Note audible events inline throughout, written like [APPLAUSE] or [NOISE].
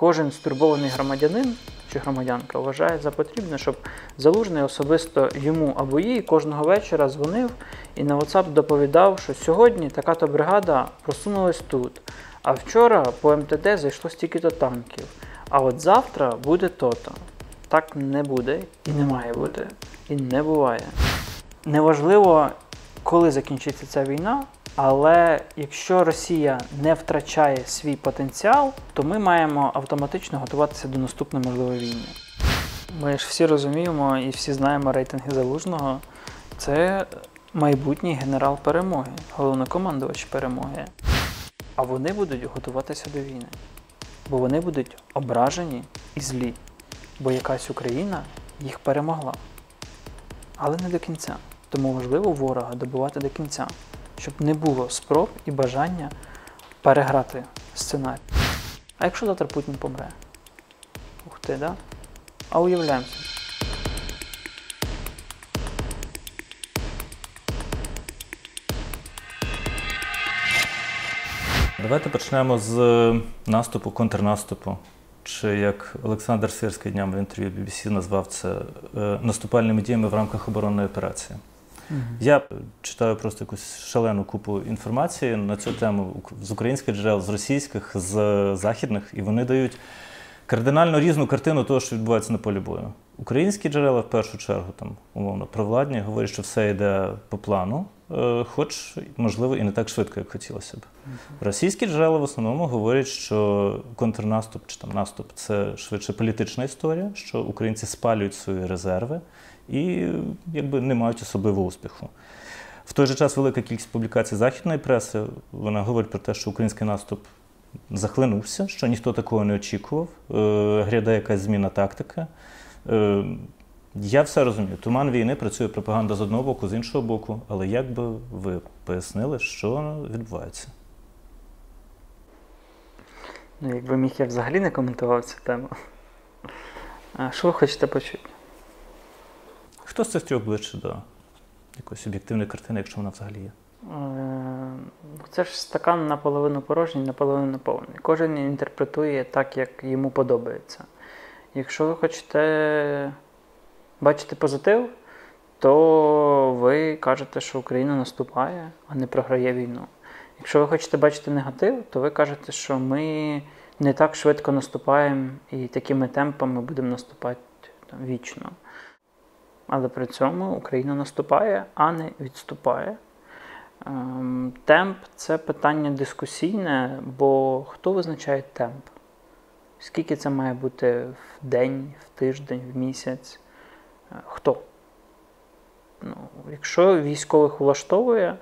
кожен стурбований громадянин чи громадянка вважає за потрібне, щоб залужний особисто йому або їй кожного вечора дзвонив і на WhatsApp доповідав, що сьогодні така-то бригада просунулась тут. А вчора по МТД зайшло стільки-то танків. А от завтра буде то-то. Так не буде і не має бути. І не буває. Неважливо, коли закінчиться ця війна, але якщо Росія не втрачає свій потенціал, то ми маємо автоматично готуватися до наступної можливої війни. Ми ж всі розуміємо і всі знаємо рейтинги залужного. Це майбутній генерал перемоги, головнокомандувач перемоги. А вони будуть готуватися до війни, бо вони будуть ображені і злі, бо якась Україна їх перемогла. Але не до кінця. Тому важливо ворога добивати до кінця, щоб не було спроб і бажання переграти сценарій. А якщо завтра Путін помре? Ух ти, да? А уявляємо. Давайте почнемо з наступу, контрнаступу. Чи як Олександр Сирський днями в інтерв'ю BBC назвав це е, наступальними діями в рамках оборонної операції. Я читаю просто якусь шалену купу інформації на цю тему з українських джерел, з російських, з західних, і вони дають кардинально різну картину того, що відбувається на полі бою. Українські джерела, в першу чергу, там, умовно, провладні, говорять, що все йде по плану, е, хоч, можливо, і не так швидко, як хотілося б. Російські джерела в основному говорять, що контрнаступ чи там наступ це швидше політична історія, що українці спалюють свої резерви і якби не мають особливого успіху. В той же час велика кількість публікацій західної преси вона говорить про те, що український наступ захлинувся, що ніхто такого не очікував, е, гряде якась зміна тактики. Е, Я все розумію. Туман війни працює пропаганда з одного боку, з іншого боку. Але як би ви пояснили, що відбувається? Ну, якби міг я взагалі не коментував цю тему. А що ви хочете почути? Хто з цих трьох ближче до якоїсь об'єктивної картини, якщо вона взагалі є? Е, Це ж стакан наполовину порожній, наполовину повний. Кожен інтерпретує так, як йому подобається. Якщо ви хочете бачити позитив, то ви кажете, що Україна наступає, а не програє війну. Якщо ви хочете бачити негатив, то ви кажете, що ми не так швидко наступаємо і такими темпами будемо наступати там, вічно. Але при цьому Україна наступає, а не відступає. Ем, Темп це питання дискусійне, бо хто визначає темп? Скільки це має бути в день, в тиждень, в місяць? Е, Хто? Ну, якщо військових влаштовує е,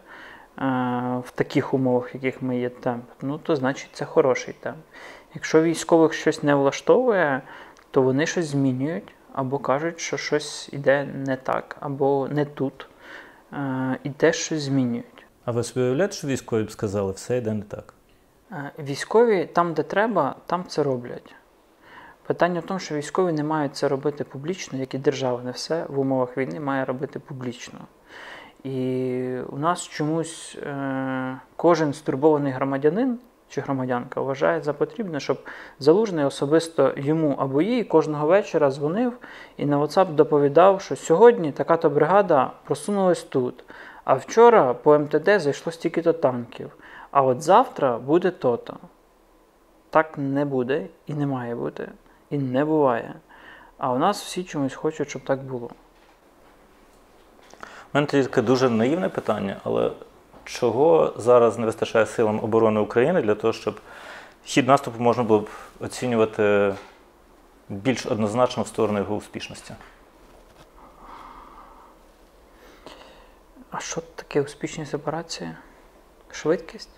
в таких умовах, в яких ми є темп, ну то значить це хороший темп. Якщо військових щось не влаштовує, то вони щось змінюють або кажуть, що щось іде не так, або не тут, е, і теж щось змінюють. А ви собі уявляєте, що військові б сказали, все йде не так? Е, Військові там, де треба, там це роблять. Питання в тому, що військові не мають це робити публічно, як і держава не все в умовах війни має робити публічно. І у нас чомусь е, кожен стурбований громадянин чи громадянка вважає за потрібне, щоб залужний особисто йому або їй кожного вечора дзвонив і на WhatsApp доповідав, що сьогодні така-то бригада просунулась тут. А вчора по МТД зайшло стільки-то танків. А от завтра буде то-то. Так не буде і не має бути, і не буває. А у нас всі чомусь хочуть, щоб так було. У мене таке дуже наївне питання, але чого зараз не вистачає силам оборони України для того, щоб хід наступу можна було б оцінювати більш однозначно в сторону його успішності? А що таке успішність операції? Швидкість?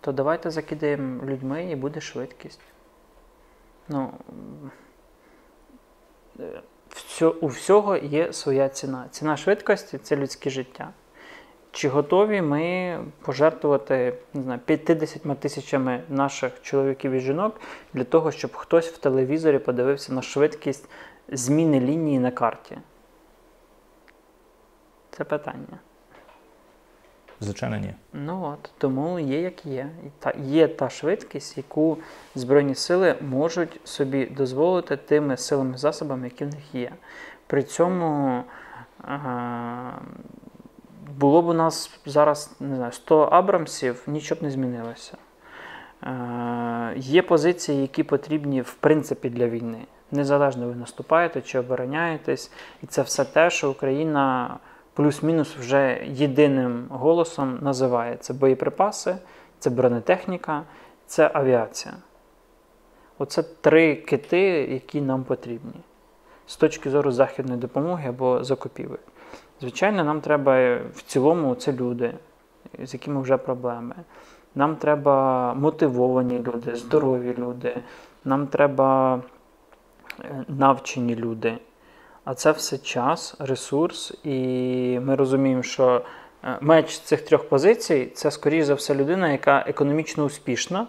То давайте закидаємо людьми і буде швидкість. Ну, е, всьо- у всього є своя ціна. Ціна швидкості це людське життя. Чи готові ми пожертвувати не знаю, 50 тисячами наших чоловіків і жінок для того, щоб хтось в телевізорі подивився на швидкість зміни лінії на карті? Це питання. Звичайно, ні. Ну от тому є як є. І та є та швидкість, яку Збройні сили можуть собі дозволити тими силами засобами, які в них є. При цьому е, було б у нас зараз не знаю, 100 Абрамсів, нічого б не змінилося. Е, Є позиції, які потрібні в принципі для війни. Незалежно ви наступаєте чи обороняєтесь, і це все те, що Україна плюс-мінус вже єдиним голосом називає це боєприпаси, це бронетехніка, це авіація. Оце три кити, які нам потрібні з точки зору західної допомоги або закупівель. Звичайно, нам треба в цілому це люди, з якими вже проблеми. Нам треба мотивовані люди, здорові люди, нам треба е, навчені люди. А це все час, ресурс, і ми розуміємо, що е, меч цих трьох позицій це, скоріш за все, людина, яка економічно успішна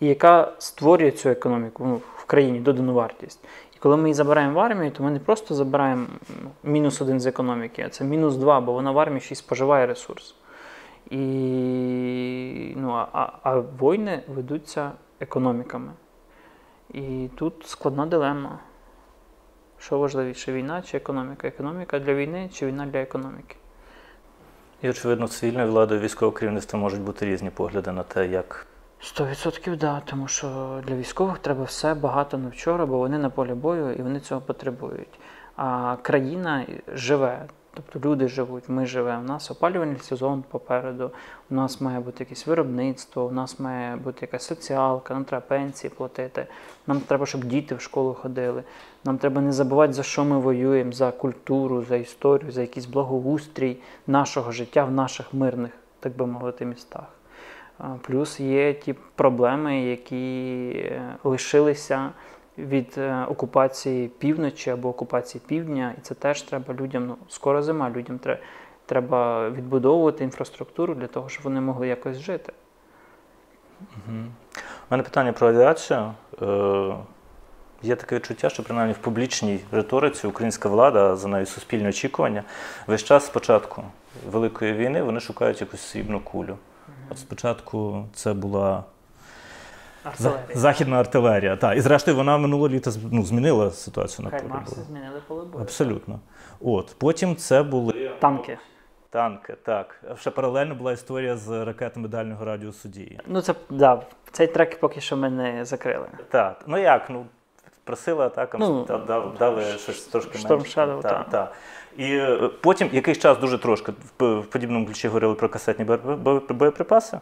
і яка створює цю економіку ну, в країні додану вартість. І коли ми її забираємо в армію, то ми не просто забираємо мінус один з економіки, а це мінус два, бо вона в армії ще й споживає ресурс. І, ну, а, а, війни ведуться економіками. І тут складна дилема. Що важливіше, війна чи економіка? Економіка для війни чи війна для економіки? І, очевидно, цивільною владою військового керівництва можуть бути різні погляди на те, як 100% да, тому що для військових треба все багато на вчора, бо вони на полі бою і вони цього потребують. А країна живе, тобто люди живуть, ми живемо. У нас опалювальний сезон попереду, у нас має бути якесь виробництво, у нас має бути якась соціалка, нам треба пенсії платити, нам треба, щоб діти в школу ходили. Нам треба не забувати, за що ми воюємо, за культуру, за історію, за якийсь благоустрій нашого життя в наших мирних, так би мовити, містах. Плюс є ті проблеми, які е, лишилися від е, окупації півночі або окупації півдня, і це теж треба людям. Ну, скоро зима, людям треба, відбудовувати інфраструктуру для того, щоб вони могли якось жити. У мене питання про авіацію. Е, Є таке відчуття, що принаймні в публічній риториці українська влада, за нею суспільне очікування, весь час спочатку Великої війни вони шукають якусь срібну кулю. Спочатку це була за- західна артилерія. Та. І зрештою вона минуло літо ну, змінила ситуацію на Хай полі Марси змінили поле бою. Абсолютно. От. Потім це були Танки. танки. Так. Ще паралельно була історія з ракетами дальнього радіусу дії. Ну, це да, цей трек поки що ми не закрили. Так, ну як? Ну, просили атакам, Ну, та- дав- дали щось трошки менше. Shadow, Та, та. та. І е, потім якийсь час дуже трошки в, подібному ключі говорили про касетні бо- бо- боєприпаси.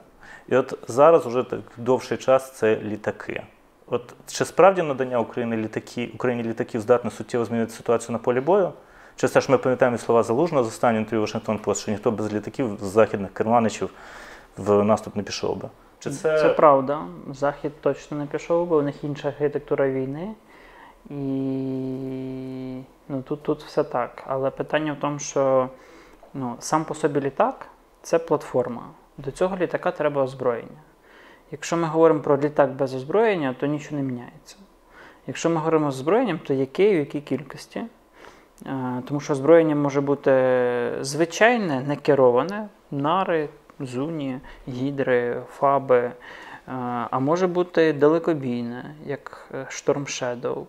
І от зараз вже так довший час це літаки. От чи справді надання України літаки, Україні літаків здатне суттєво змінити ситуацію на полі бою? Чи все ж ми пам'ятаємо слова Залужного з останнього інтерв'ю Вашингтон Пост, що ніхто без літаків з західних керманичів в наступ не пішов би? Чи це, Це правда. Захід точно не пішов, бо у них інша архітектура війни. І ну, тут, тут все так. Але питання в тому, що ну, сам по собі літак це платформа. До цього літака треба озброєння. Якщо ми говоримо про літак без озброєння, то нічого не міняється. Якщо ми говоримо з озброєнням, то яке і в якій кількості? Е, Тому що озброєння може бути звичайне, не кероване, нари, зуні, гідри, фаби, е, а може бути далекобійне, як е, Storm Shadow,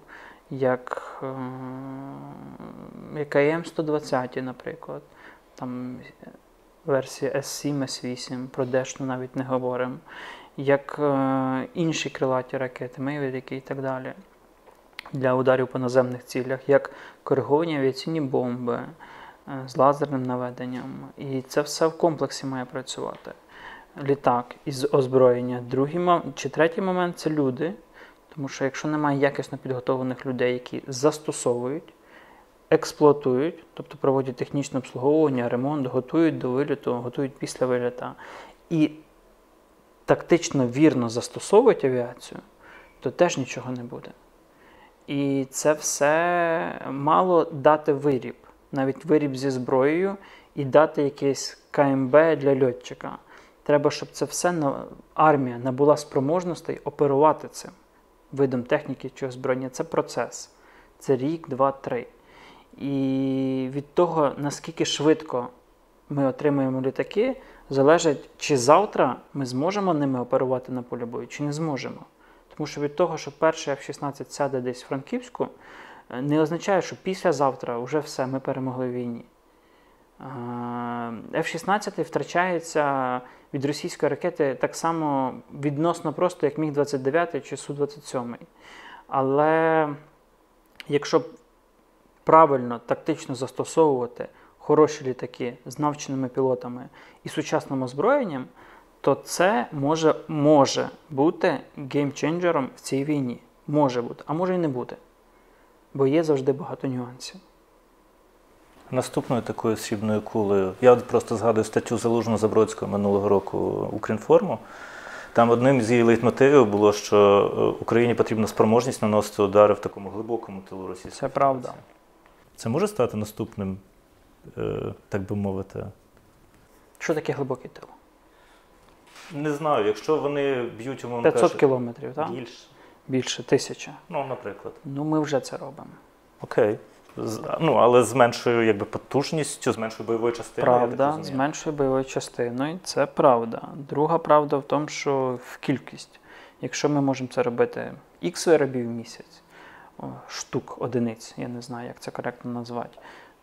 як, е, як АМ-120, наприклад. Там версія S7, S8, про Дешну навіть не говоримо, як е, інші крилаті ракети, Мейвідики і так далі. Для ударів по наземних цілях, як кориговані авіаційні бомби е, з лазерним наведенням. І це все в комплексі має працювати. Літак із озброєння. Другий чи третій момент це люди. Тому що якщо немає якісно підготовлених людей, які застосовують, експлуатують, тобто проводять технічне обслуговування, ремонт, готують до виліту, готують після виліта, і тактично вірно застосовують авіацію, то теж нічого не буде. І це все мало дати виріб, навіть виріб зі зброєю, і дати якийсь КМБ для льотчика. Треба, щоб це все армія набула спроможностей оперувати цим видом техніки чи озброєння. Це процес. Це рік, два, три. І від того, наскільки швидко ми отримуємо літаки, залежить, чи завтра ми зможемо ними оперувати на полі бою, чи не зможемо. Тому що від того, що перший F-16 сяде десь в Франківську, е, не означає, що післязавтра вже все, ми перемогли в війні. Е, F-16 втрачається від російської ракети так само відносно просто, як Міг-29 чи Су-27. Але якщо правильно тактично застосовувати хороші літаки з навченими пілотами і сучасним озброєнням, то це може, може бути геймченджером в цій війні. Може бути, а може і не бути. Бо є завжди багато нюансів. Наступною такою срібною кулею, я от просто згадую статтю Залужного Забродського минулого року Укрінформу. Там одним з її лейтмотивів було, що е, Україні потрібна спроможність наносити удари в такому глибокому тилу Російської Це правда. Це може стати наступним, е, так би мовити. Що таке глибокий тил? Не знаю, якщо вони б'ють умовно 500 кажучи, кілометрів, так? більше. Більше тисяча. Ну, наприклад. Ну, ми вже це робимо. Окей. Ну, але з меншою якби, потужністю, з меншою бойовою частиною. Правда, з меншою бойовою частиною, це правда. Друга правда в тому, що в кількість. Якщо ми можемо це робити X виробів в місяць, штук, одиниць, я не знаю, як це коректно назвати,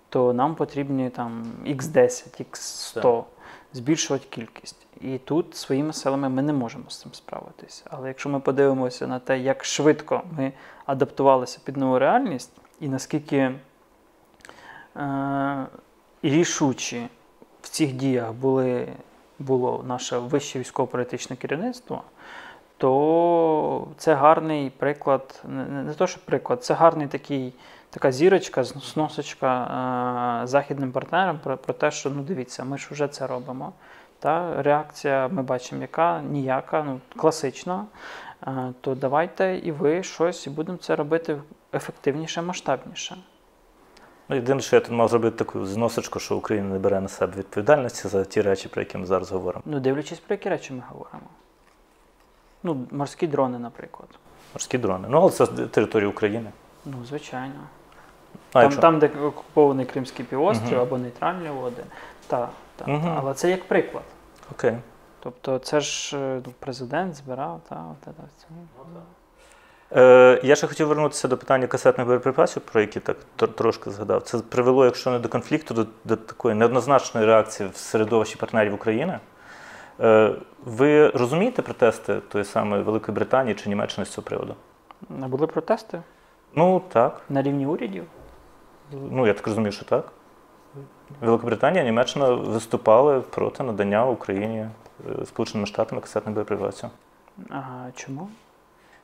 то нам потрібні там X10, X100, збільшувати кількість. І тут своїми силами ми не можемо з цим справитися. Але якщо ми подивимося на те, як швидко ми адаптувалися під нову реальність, і наскільки е, рішучі в цих діях були, було наше вище військово-політичне керівництво, то це гарний приклад, не, не то, що приклад, це гарний такий, така зірочка, сносочка е, західним партнерам про, про те, що ну дивіться, ми ж вже це робимо. Та реакція ми бачимо, яка ніяка, ну класична. Е, то давайте і ви щось, і будемо це робити ефективніше, масштабніше. Ну, єдине, що я тут мав зробити таку зносочку, що Україна не бере на себе відповідальності за ті речі, про які ми зараз говоримо. Ну, дивлячись, про які речі ми говоримо. Ну, морські дрони, наприклад. Морські дрони. Ну, але це територія України. Ну, звичайно. А там, якщо- там, де окупований Кримський півострів Мгм. або нейтральні води. Так, та, та. Але це як приклад. Окей. Тобто, це ж е, ну, президент збирав, та, от це, це. Е, я ще хотів вернутися до питання касетних боєприпасів, про які так трошки згадав. Це привело, якщо не до конфлікту, до, до такої неоднозначної реакції в середовищі партнерів України. Е, ви розумієте протести тої самої Великої Британії чи Німеччини з цього приводу? А були протести Ну так. на рівні урядів? Ну я так розумію, що так. Великобританія, Німеччина виступали проти надання Україні е, Сполученими Штатами касетних боєприпасів. Ага, чому?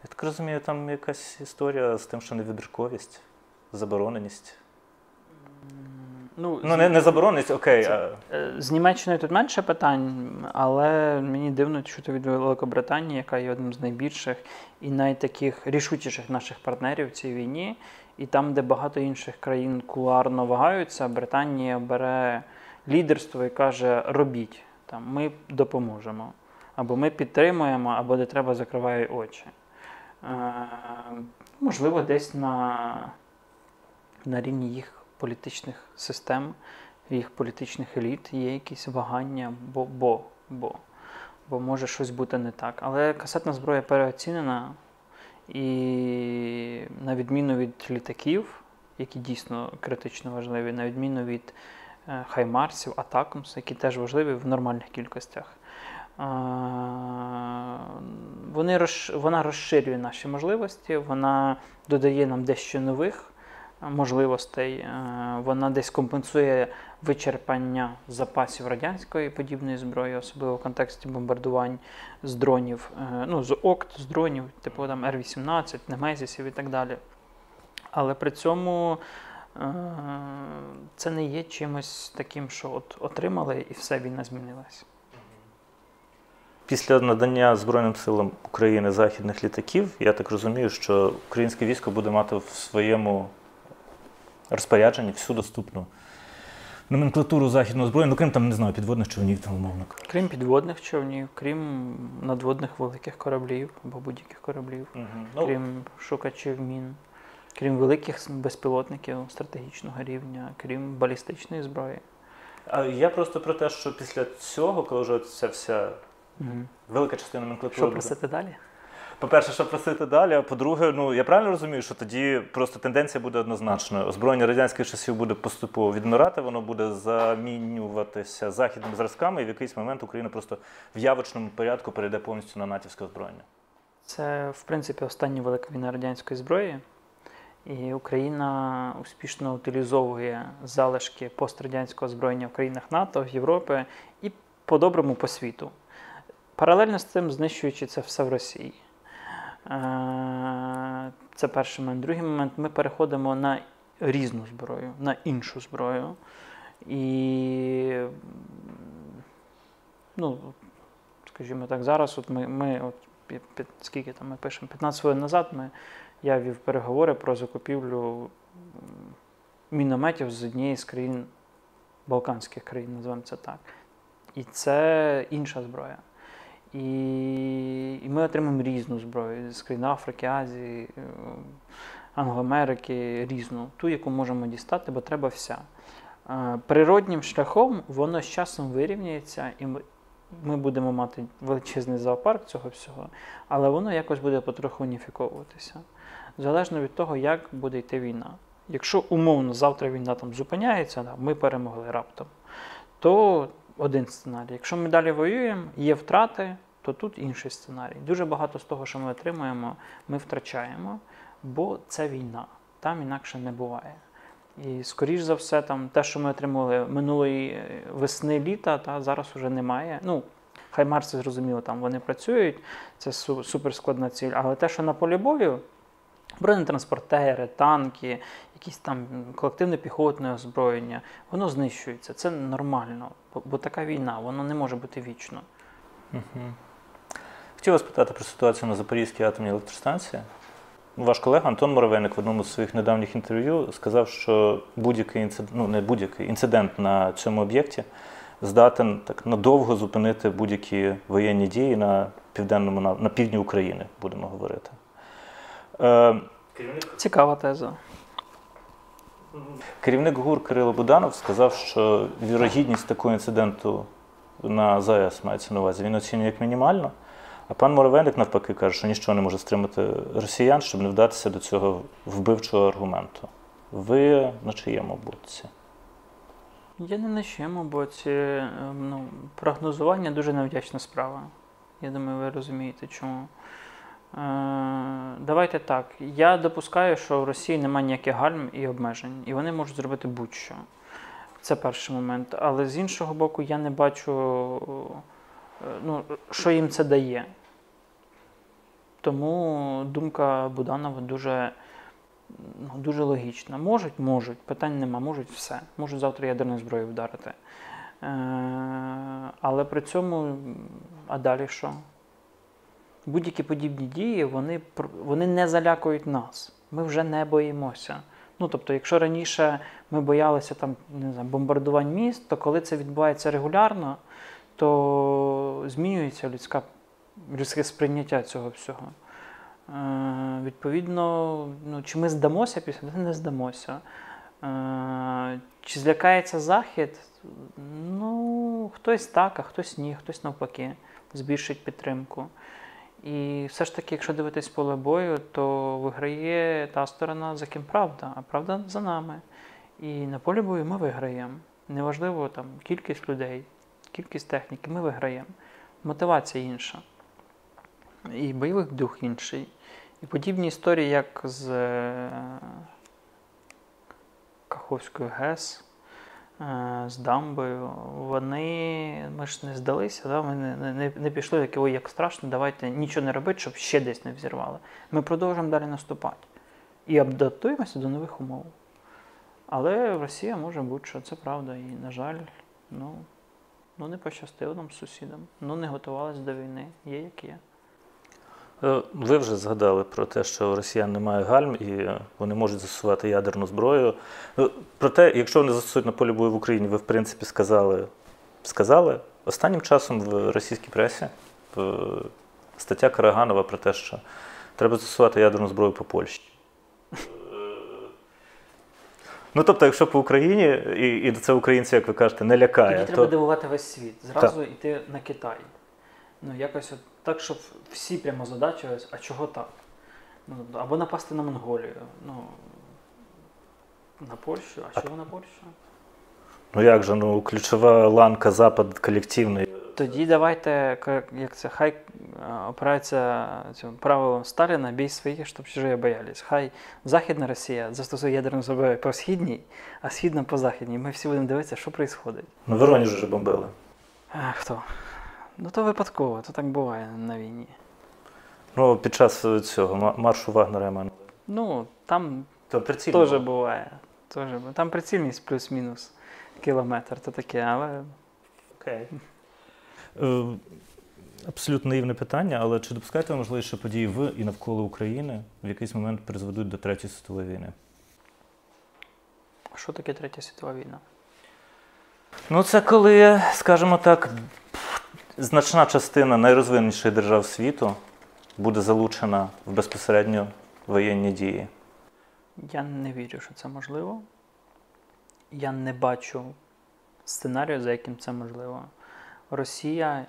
Я так розумію, там якась історія з тим, що невибірковість, забороненість. Ну, Ну, не, не забороненість, окей. А... Е, З Німеччиною тут менше питань, але мені дивно чути від Великобританії, яка є одним з найбільших і найтаких рішучіших наших партнерів в цій війні. І там, де багато інших країн кулуарно вагаються, Британія бере лідерство і каже: робіть, там, ми допоможемо. Або ми підтримуємо, або де треба закриває очі. Е, можливо, десь на, на рівні їх політичних систем їх політичних еліт є якісь вагання, бо, бо, бо, бо може щось бути не так. Але касетна зброя переоцінена, і на відміну від літаків, які дійсно критично важливі, на відміну від е, хаймарсів, атакамс, які теж важливі в нормальних кількостях. Е, Вони розш... Вона розширює наші можливості, вона додає нам дещо нових можливостей. Е, Вона десь компенсує вичерпання запасів радянської подібної зброї, особливо в контексті бомбардувань з дронів, е, ну, з ОКТ, з дронів, типу там Р-18, Немезісів і так далі. Але при цьому е, це не є чимось таким, що от отримали і все, війна змінилась. Після надання Збройним силам України західних літаків, я так розумію, що українське військо буде мати в своєму розпорядженні всю доступну номенклатуру західного зброї, ну крім там, не знаю, підводних човнів, там, умовно. Крім підводних човнів, крім надводних великих кораблів або будь-яких кораблів. Ну, крім шукачів мін, крім великих безпілотників стратегічного рівня, крім балістичної зброї. А я просто про те, що після цього, коли вже ця вся Угу. велика частина номенклатури. Що буде- просити далі? По-перше, що просити далі, а по-друге, ну я правильно розумію, що тоді просто тенденція буде однозначною. Озброєння радянських часів буде поступово відмирати, воно буде замінюватися західними зразками, і в якийсь момент Україна просто в явочному порядку перейде повністю на натівське озброєння. Це, в принципі, остання велика війна радянської зброї, і Україна успішно утилізовує залишки пострадянського озброєння в країнах НАТО, в Європі і по-доброму по світу. Паралельно з цим знищуючи це все в Росії. Е, Це перший момент. Другий момент ми переходимо на різну зброю, на іншу зброю. І ну, скажімо так, зараз от ми, ми от, пі- пі- скільки там ми пишемо, 15 хвилин назад ми, я вів переговори про закупівлю мінометів з однієї з країн, Балканських країн, називаємо це так. І це інша зброя. І, і ми отримаємо різну зброю з країн Африки, Азії, е, Англоамерики, різну, ту, яку можемо дістати, бо треба вся. Е, Природнім шляхом воно з часом вирівняється, і ми, ми будемо мати величезний зоопарк цього всього, але воно якось буде потроху уніфіковуватися. Залежно від того, як буде йти війна. Якщо умовно завтра війна там зупиняється, ми перемогли раптом, то один сценарій. Якщо ми далі воюємо, є втрати, то тут інший сценарій. Дуже багато з того, що ми отримуємо, ми втрачаємо, бо це війна. Там інакше не буває. І скоріш за все, там те, що ми отримали минулої е, весни літа, та зараз вже немає. Ну, хай Марси зрозуміло, там вони працюють, це суперскладна ціль. Але те, що на полі бою, бронетранспортери, танки, якісь там колективне піхотне озброєння, воно знищується. Це нормально, бо, така війна, воно не може бути вічно. Угу. Хотів вас питати про ситуацію на Запорізькій атомній електростанції. Ваш колега Антон Моровейник в одному з своїх недавніх інтерв'ю сказав, що будь-який інцидент, ну не будь-який інцидент на цьому об'єкті здатен так надовго зупинити будь-які воєнні дії на південному нав- на півдні України, будемо говорити. Е, Цікава теза. Керівник ГУР Кирило Буданов сказав, що вірогідність такого інциденту на ЗАЕС мається на увазі. Він оцінює як мінімально. А пан Моровельник навпаки каже, що нічого не може стримати росіян, щоб не вдатися до цього вбивчого аргументу. Ви на чиєму боці? Я не на чому, бо ці, е, ну, прогнозування дуже невдячна справа. Я думаю, ви розумієте, чому. Е, давайте так. Я допускаю, що в Росії немає ніяких гальм і обмежень, і вони можуть зробити будь-що. Це перший момент. Але з іншого боку, я не бачу, е, ну, що їм це дає. Тому думка Буданова дуже, ну, дуже логічна. Можуть, можуть, питань нема, можуть все. Можуть завтра ядерною зброєю вдарити. Е, але при цьому, а далі що? Будь-які подібні дії вони, вони не залякують нас. Ми вже не боїмося. Ну, тобто, якщо раніше ми боялися там, не знаю, бомбардувань міст, то коли це відбувається регулярно, то змінюється людська, людське сприйняття цього всього. Е, відповідно, ну, чи ми здамося після не здамося. Е, чи злякається Захід? Ну, хтось так, а хтось ні, хтось навпаки збільшить підтримку. І все ж таки, якщо дивитись поле бою, то виграє та сторона, за ким правда, а правда за нами. І на полі бою ми виграємо. Неважливо там кількість людей, кількість техніки, ми виграємо. Мотивація інша. І бойовий дух інший. І подібні історії, як з е, Каховською ГЕС, з дамбою, вони ми ж не здалися, да? ми не, не, не пішли такі, ой, як страшно, давайте нічого не робити, щоб ще десь не взірвали. Ми продовжуємо далі наступати і адаптуємося до нових умов. Але Росія може бути, що це правда. І, на жаль, ну, ну не пощастило нам з. Ну не готувалися до війни. Є як є. Е, Ви вже згадали про те, що у росіян немає гальм і е, вони можуть застосувати ядерну зброю. Ну, Проте, якщо вони застосують на полі бою в Україні, ви в принципі сказали, сказали останнім часом в російській пресі в стаття Караганова про те, що треба застосувати ядерну зброю по Польщі. Ну тобто, якщо по Україні, і, і це українці, як ви кажете, не лякає, Тоді треба дивувати весь світ. Зразу йти на Китай. Ну, якось от так, щоб всі прямо задачились, а чого так? Ну, або напасти на Монголію. Ну, на Польщу. А А- чого на Польщу? ну як же, ну ключова ланка Запад колективний. Тоді давайте, як це, хай е, опирається цим правилом Сталіна, бій своїх, щоб чужі боялись. Хай Західна Росія застосує ядерну зброю по східній, а східна по західній. Ми всі будемо дивитися, що відбувається. Ну, Воронеж вже бомбили. А, хто? Ну то випадково, то так буває на війні. Ну, під час цього маршу Вагнера я маю. Ну, там То теж буває. Теж Там прицільність плюс-мінус кілометр, то таке, але Окей. Е, Абсолютно наївне питання, але чи допускаєте ви можливість, що події в і навколо України в якийсь момент призведуть до Третьої світової війни? що таке Третя світова війна? Ну, це коли, скажімо так, значна частина найрозвиненіших держав світу буде залучена в безпосередньо воєнні дії. Я не вірю, що це можливо. Я не бачу сценарію, за яким це можливо. Росія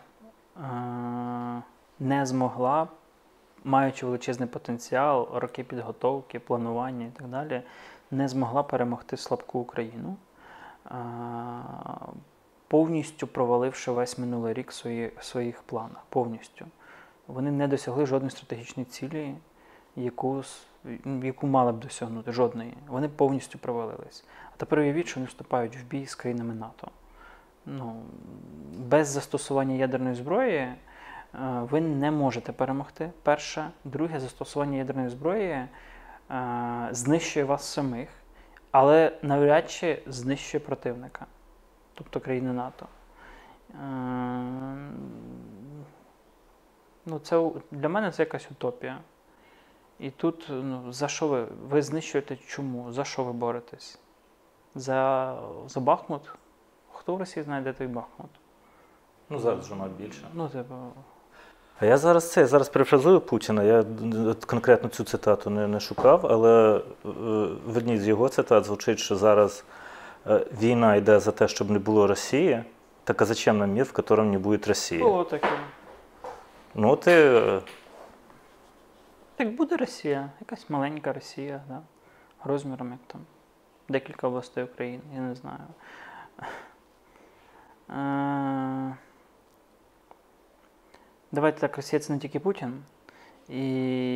е- не змогла, маючи величезний потенціал, роки підготовки, планування і так далі, не змогла перемогти слабку Україну, е- повністю проваливши весь минулий рік свої, в своїх планах. Повністю. Вони не досягли жодної стратегічної цілі, яку, яку мали б досягнути, жодної. Вони повністю провалились. А тепер уявіть, що вони вступають в бій з країнами НАТО. Ну, без застосування ядерної зброї е, ви не можете перемогти. Перше. Друге, застосування ядерної зброї е, знищує вас самих, але навряд чи знищує противника, тобто країни НАТО. Е, Ну, це для мене це якась утопія. І тут ну, за що ви? Ви знищуєте чому? За що ви боретесь? За, за Бахмут? Хто в Росії знає, де той Бахмут? Ну, зараз вже мабуть більше. Ну, типу, А я зараз це, я зараз перефразую Путіна. Я конкретно цю цитату не, не шукав, але е, в одній з його цитат звучить, що зараз війна йде за те, щоб не було Росії. Так а зачем нам мир, в котором не буде Росії? було таке. Ну, ти е, Так буде Росія, якась маленька Росія, да? розміром як там. Декілька областей України, я не знаю. Е, Давайте так, Росія це не тільки Путін. І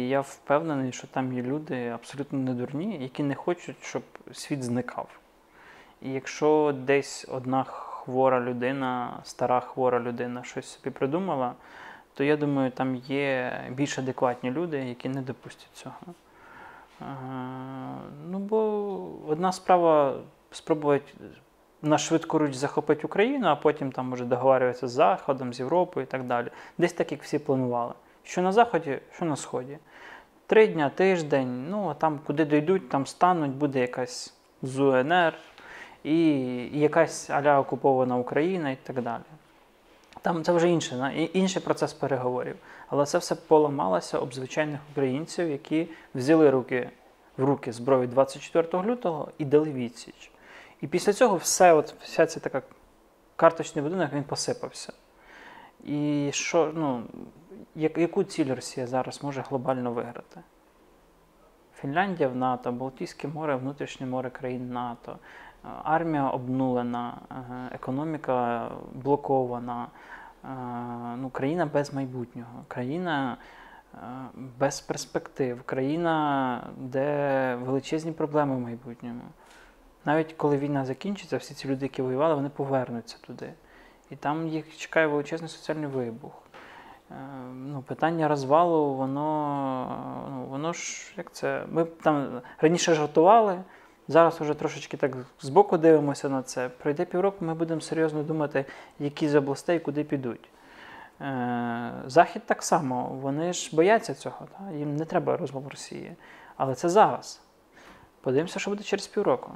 я впевнений, що там є люди абсолютно не дурні, які не хочуть, щоб світ зникав. Якщо десь одна хвора людина, стара хвора людина щось собі придумала, то я думаю, там є більш адекватні люди, які не допустять цього. Е, Ну, бо одна справа спробувати на швидкоруч захопити Україну, а потім там може договарюватися з Заходом, з Європою і так далі. Десь так, як всі планували. Що на Заході, що на Сході. Три дня, тиждень, ну а там куди дійдуть, там стануть, буде якась ЗУНР і, якась аля окупована Україна і так далі. Там це вже інше, інший процес переговорів. Але це все поламалося об звичайних українців, які взяли руки, в руки зброю 24 лютого і дали відсіч. І після цього все, от, вся ця така карточний будинок він посипався. І що, ну, як, яку ціль Росія зараз може глобально виграти? Фінляндія в НАТО, Балтійське море, внутрішнє море країн НАТО, армія обнулена, е, економіка блокована, е, ну, країна без майбутнього, країна е, без перспектив, країна, де величезні проблеми в майбутньому. Навіть коли війна закінчиться, всі ці люди, які воювали, вони повернуться туди. І там їх чекає величезний соціальний вибух. Ну, питання розвалу, воно, ну, воно ж як це. Ми там раніше жартували, зараз вже трошечки так збоку дивимося на це. Пройде півроку, ми будемо серйозно думати, які з областей куди підуть. Е, Захід так само, вони ж бояться цього, та? їм не треба розвал Росії. Але це зараз. Подивимося, що буде через півроку.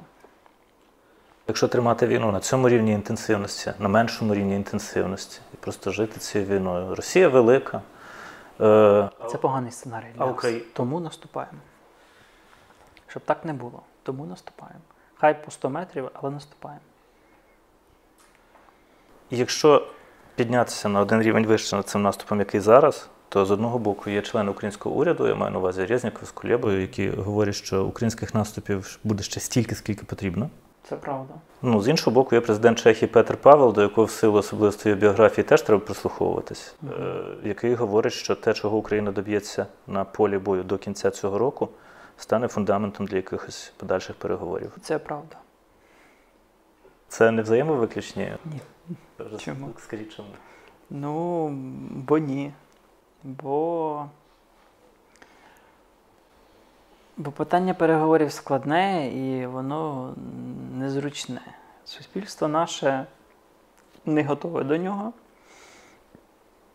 Якщо тримати війну на цьому рівні інтенсивності, на меншому рівні інтенсивності, і просто жити цією війною. Росія велика. Е, Це поганий сценарій для А нас. Тому наступаємо. Щоб так не було. Тому наступаємо. Хай по 100 метрів, але наступаємо. Якщо піднятися на один рівень вище над цим наступом, який зараз, то з одного боку є члени українського уряду, я маю на увазі Резніков з Кулєбою, які говорять, що українських наступів буде ще стільки, скільки потрібно. Це правда. Ну, з іншого боку, є президент Чехії Петр Павел, до якого в силу особливостей біографії теж треба прислуховуватись, Мгм. е, який говорить, що те, чого Україна доб'ється на полі бою до кінця цього року, стане фундаментом для якихось подальших переговорів. Це правда. Це не взаємовиключні? Ні. Чому? Скажіть чому? Ну, бо ні. Бо. Бо питання переговорів складне і воно незручне. Суспільство наше не готове до нього.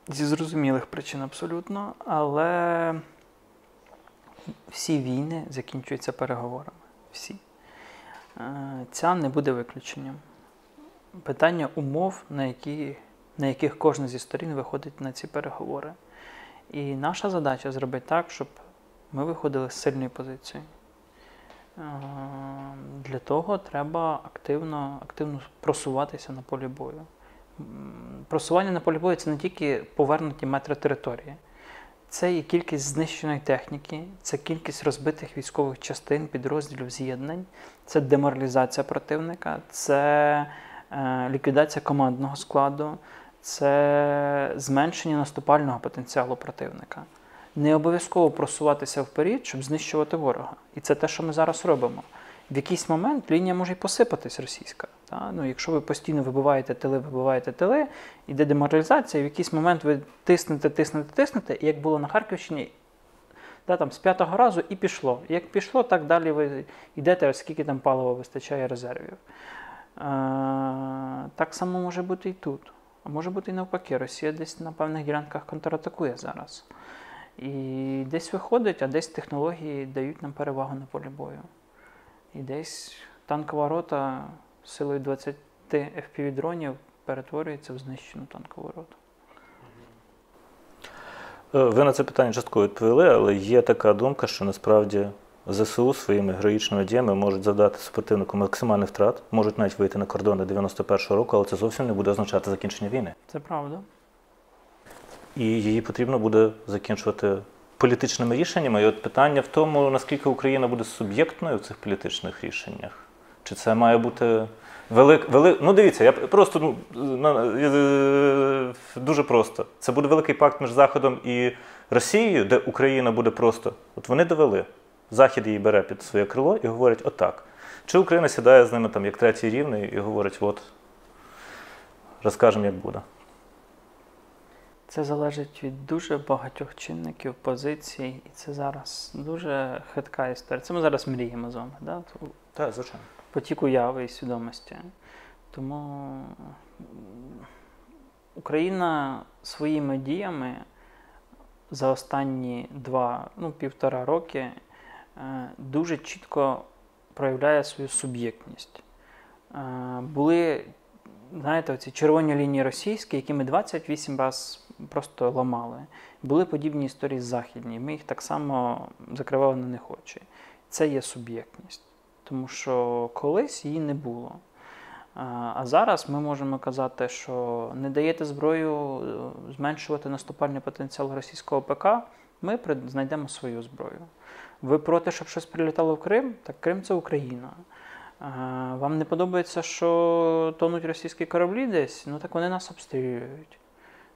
Зі зрозумілих причин абсолютно, але всі війни закінчуються переговорами. Всі. Е, Ця не буде виключенням. Питання умов, на, які, на яких кожна зі сторін виходить на ці переговори. І наша задача зробити так, щоб ми виходили з сильної позиції. Е, Для того треба активно, активно просуватися на полі бою. Просування на полі бою це не тільки повернуті метри території, це і кількість знищеної техніки, це кількість розбитих військових частин, підрозділів з'єднань, це деморалізація противника, це е, ліквідація командного складу, це зменшення наступального потенціалу противника. Не обов'язково просуватися вперед, щоб знищувати ворога. І це те, що ми зараз робимо. В якийсь момент лінія може й посипатись російська. Та? Ну, якщо ви постійно вибиваєте тили, вибиваєте тили, іде деморалізація, і в якийсь момент ви тиснете, тиснете, тиснете, і як було на Харківщині, та, там, з п'ятого разу і пішло. Як пішло, так далі ви йдете, скільки там палива вистачає резервів. Е, так само може бути і тут. А може бути і навпаки, Росія десь на певних ділянках контратакує зараз. І десь виходить, а десь технології дають нам перевагу на полі бою. І десь танкова рота силою 20 FPV-дронів перетворюється в знищену танкову роту. Е, Ви на це питання частково відповіли, але є така думка, що насправді ЗСУ своїми героїчними діями можуть завдати супротивнику максимальних втрат, можуть навіть вийти на кордони 91-го року, але це зовсім не буде означати закінчення війни. Це правда. І її потрібно буде закінчувати політичними рішеннями. І от питання в тому, наскільки Україна буде суб'єктною в цих політичних рішеннях. Чи це має бути велик, велик... Ну, дивіться, я просто ну, е, дуже просто. Це буде великий пакт між Заходом і Росією, де Україна буде просто. От вони довели. Захід її бере під своє крило і говорить отак. Чи Україна сідає з ними там як третій рівний і говорить, от розкажемо, як буде. Це залежить від дуже багатьох чинників, позицій, і це зараз дуже хитка історія. Це ми зараз мріємо з вами, да? Так, звичайно. потік уяви і свідомості. Тому Україна своїми діями за останні два, ну, півтора роки е, дуже чітко проявляє свою суб'єктність. Е, Були, знаєте, оці червоні лінії російські, які ми 28 разів просто ламали. Були подібні історії західні. Ми їх так само закривали на них очі. Це є суб'єктність тому що колись її не було. А а зараз ми можемо казати, що не даєте зброю е, зменшувати наступальний потенціал російського ПК, ми знайдемо свою зброю. Ви проти, щоб щось прилітало в Крим? Так Крим це Україна. Вам не подобається, що тонуть російські кораблі десь? Ну так вони нас обстрілюють.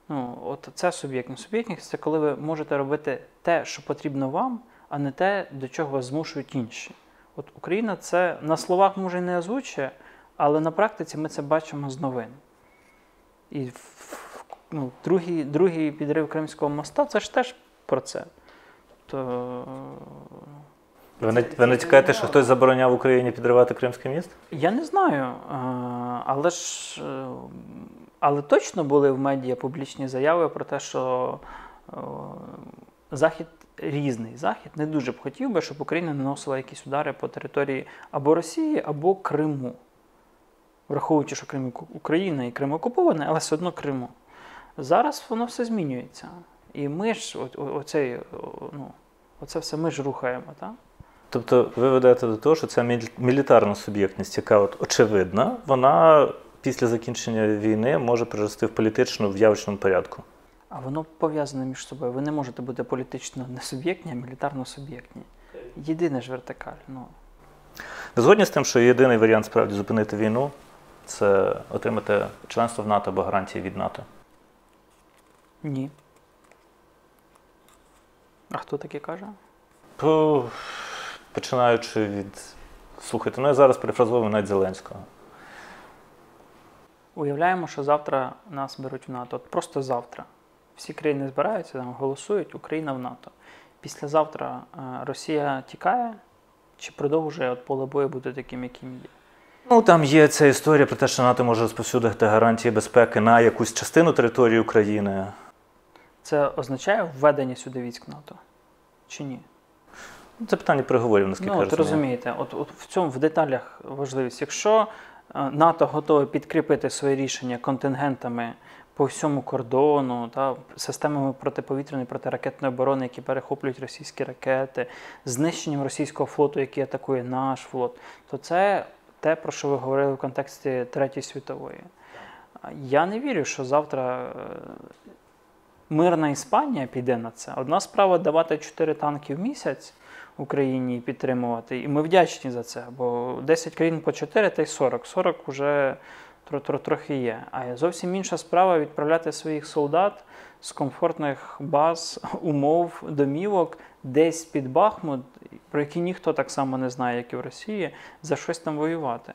Ну, от це суб'єктність. Суб'єктність це коли ви можете робити те, що потрібно вам, а не те, до чого вас змушують інші. От Україна це на словах може і не озвучує, але на практиці ми це бачимо з новин. І ну, другий, другий підрив Кримського моста це ж теж про це. То Ви не, ви не чекаєте, що хтось забороняв Україні підривати Кримське міст? я не знаю, але ж але точно були в медіа публічні заяви про те, що е, Захід різний. Захід не дуже б хотів би, щоб Україна наносила якісь удари по території або Росії, або Криму. Враховуючи, що Крим Україна і Крим окупований, але все одно Криму. Зараз воно все змінюється. І ми ж о- о- оцей, ну, оце все ми ж рухаємо. Так? Тобто ви ведете до того, що ця мілітарна суб'єктність, яка от очевидна, вона після закінчення війни може перерости в політичну в явочному порядку. А воно пов'язане між собою. Ви не можете бути політично несуб'єктні, а мілітарно суб'єктні. Єдине ж вертикаль. Ну, Ви згодні з тим, що єдиний варіант справді зупинити війну це отримати членство в НАТО або гарантії від НАТО. ні. А хто таке каже? Починаючи від. Слухайте, ну я зараз перефразовую навіть Зеленського. Уявляємо, що завтра нас беруть в НАТО. От просто завтра. Всі країни збираються, там голосують, Україна в НАТО. Післязавтра е, Росія тікає чи продовжує от поле бою бути таким, яким є? Ну там є ця історія про те, що НАТО може розповсюдити гарантії безпеки на якусь частину території України. Це означає введення сюди військ НАТО? Чи ні? Це питання переговорів, наскільки Ну, я от розумію. розумієте, от, от в цьому в деталях важливість. Якщо НАТО готове підкріпити своє рішення контингентами по всьому кордону, та, системами протиповітряної протиракетної оборони, які перехоплюють російські ракети, знищенням російського флоту, який атакує наш флот, то це те, про що ви говорили в контексті Третьої світової. Я не вірю, що завтра е, мирна Іспанія піде на це. Одна справа давати 4 танки в місяць. Україні і підтримувати. І ми вдячні за це, бо 10 країн по 4 та й 40. 40 вже тро- тро- трохи є. А зовсім інша справа відправляти своїх солдат з комфортних баз, [LAUGHS] умов, домівок десь під Бахмут, про які ніхто так само не знає, як і в Росії, за щось там воювати.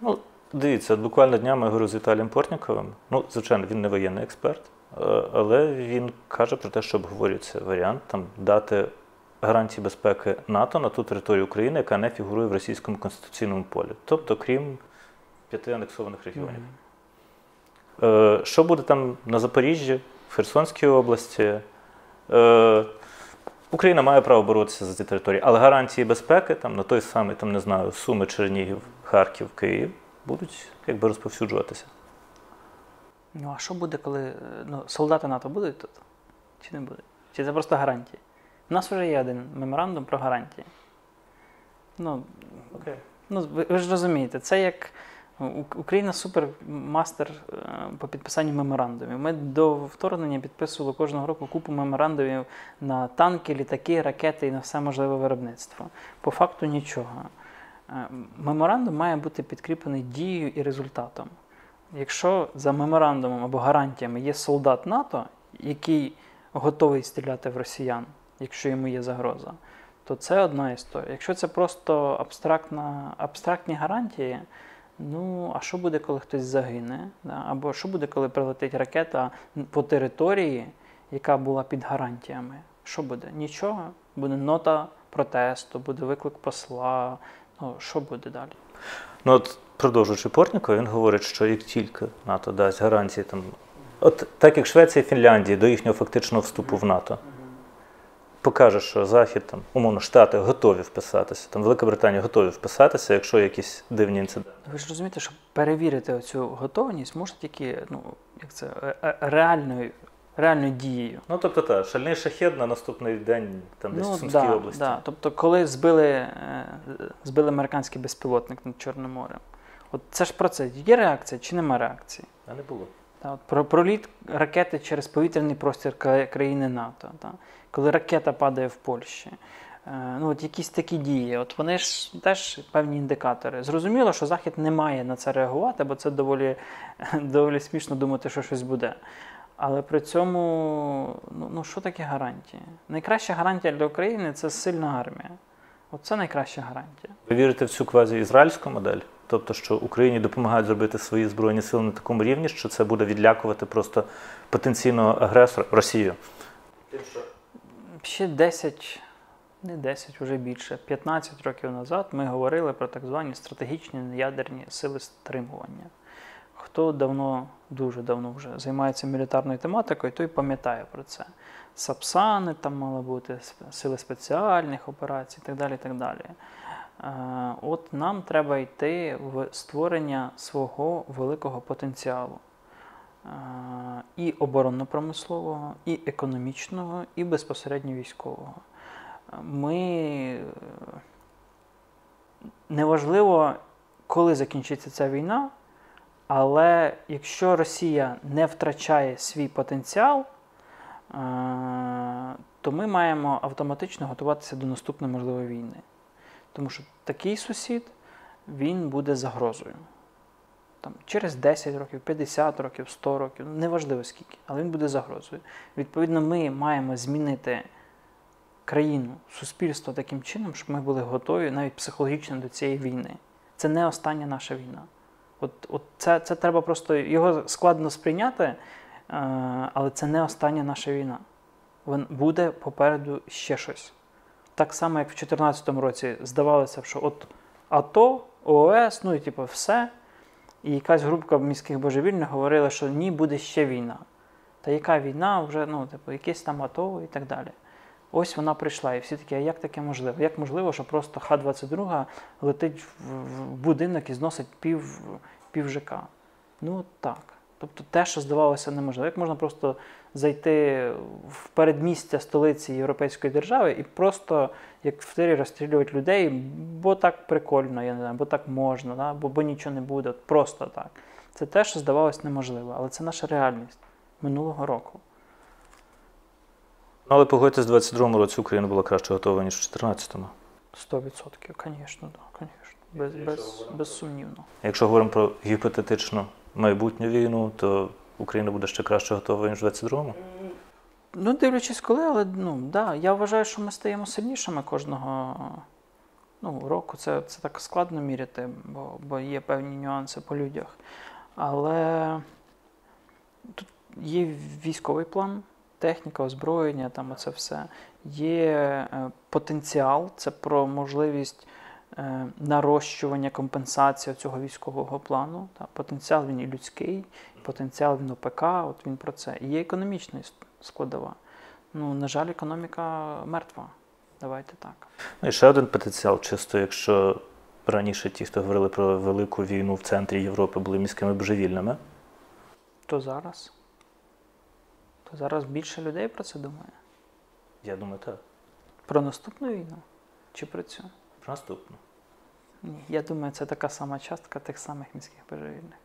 Ну, дивіться, буквально днями я говорю з Віталієм Портніковим. Ну, звичайно, він не воєнний експерт, е, але він каже про те, що обговорюється варіант там дати гарантії безпеки НАТО на ту територію України, яка не фігурує в російському конституційному полі, тобто крім п'яти анексованих регіонів. Е, Що буде там на Запоріжжі, в Херсонській області? Е, Україна має право боротися за ці території, але гарантії безпеки там на той самий, там не знаю, Суми, Чернігів, Харків, Київ будуть якби розповсюджуватися. Ну а що буде, коли е, ну, солдати НАТО будуть тут? Чи не будуть? Чи це просто гарантії? У нас вже є один меморандум про гарантії. Ну, Окей. Ну, ви, ви ж розумієте, це як Україна супермастер е, по підписанню меморандумів. Ми до вторгнення підписували кожного року купу меморандумів на танки, літаки, ракети і на все можливе виробництво. По факту нічого. Е, Меморандум має бути підкріплений дією і результатом. Якщо за меморандумом або гарантіями є солдат НАТО, який готовий стріляти в росіян, якщо йому є загроза, то це одна історія. Якщо це просто абстрактна, абстрактні гарантії, ну а що буде, коли хтось загине? Да? Або що буде, коли прилетить ракета по території, яка була під гарантіями? Що буде? Нічого. Буде нота протесту, буде виклик посла. Ну, що буде далі? Ну от продовжуючи Портнікова, він говорить, що як тільки НАТО дасть гарантії там, от так як Швеція і Фінляндія до їхнього фактичного вступу в НАТО, покаже, що Захід, там, умовно, Штати готові вписатися, там Велика Британія готові вписатися, якщо якісь дивні інциденти. Ви ж розумієте, що перевірити цю готовність може тільки ну, як це, е- е- реальною, реальною дією. Ну тобто так, шальний шахет на наступний день там десь в Сумській Ну, да, області. Да. Тобто, коли збили, е, збили американський безпілотник над Чорним морем, от це ж про це. Є реакція чи нема реакції? А не було. Та, от про проліт ракети через повітряний простір країни НАТО, та, коли ракета падає в Польщі. Е, Ну, от якісь такі дії, от вони ж теж певні індикатори. Зрозуміло, що Захід не має на це реагувати, бо це доволі, [LAUGHS] доволі смішно думати, що щось буде. Але при цьому, ну, ну що таке гарантії? Найкраща гарантія для України це сильна армія. Оце найкраща гарантія. Ви вірите в цю квазі-ізраїльську модель? Тобто, що Україні допомагають зробити свої збройні сили на такому рівні, що це буде відлякувати просто потенційного агресора Росію. Ще 10, не 10, вже більше, 15 років назад ми говорили про так звані стратегічні неядерні сили стримування. Хто давно, дуже давно вже займається мілітарною тематикою, той пам'ятає про це. Сапсани там мали бути, сили спеціальних операцій і так далі. так далі. Е, От нам треба йти в створення свого великого потенціалу. І оборонно-промислового, і економічного, і безпосередньо військового. Ми е, неважливо, коли закінчиться ця війна, але якщо Росія не втрачає свій потенціал, е, то ми маємо автоматично готуватися до наступної можливої війни. Тому що такий сусід він буде загрозою. Там, через 10 років, 50 років, 100 років, ну, неважливо скільки, але він буде загрозою. Відповідно, ми маємо змінити країну, суспільство таким чином, щоб ми були готові навіть психологічно до цієї війни. Це не остання наша війна. От, от це, це треба просто його складно сприйняти, е, але це не остання наша війна. Вон буде попереду ще щось. Так само, як в 2014 році здавалося, що от АТО, ООС, ну і типу все. І якась групка міських божевільних говорила, що ні, буде ще війна. Та яка війна, вже, ну, типу, якесь там АТО і так далі. Ось вона прийшла, і всі такі, а як таке можливо? Як можливо, що просто Х-22 летить в будинок і зносить пів, пів ЖК? Ну так. Тобто те, що здавалося неможливо. Як можна просто зайти в передмістя столиці Європейської держави і просто, як в тирі, розстрілювати людей, бо так прикольно, я не знаю, бо так можна, да? бо, бо нічого не буде, от просто так. Це те, що здавалося неможливо, але це наша реальність минулого року. Ну, але погодьтесь, в 22-му році Україна була краще готова, ніж в 14-му. 100%, звісно, да, звісно. Без, без, безсумнівно. Якщо говоримо про гіпотетичну майбутню війну, то Україна буде ще краще готова, ніж в 22-му? Ну, дивлячись коли, але ну, да, я вважаю, що ми стаємо сильнішими кожного ну, року. Це, це так складно міряти, бо, бо є певні нюанси по людях. Але тут є військовий план, техніка, озброєння, там оце все. Є е, потенціал, це про можливість е, нарощування компенсації цього військового плану. Та, потенціал він і людський, потенціал він ОПК, от він про це. І є економічна складова. Ну, на жаль, економіка мертва. Давайте так. Ну і ще один потенціал, чисто якщо раніше ті, хто говорили про велику війну в центрі Європи, були міськими божевільними, То зараз. То зараз більше людей про це думає. я думаю, так. Про наступну війну? Чи про цю? Про наступну. Ні. Я думаю, це така сама частка тих самих міських божевільних.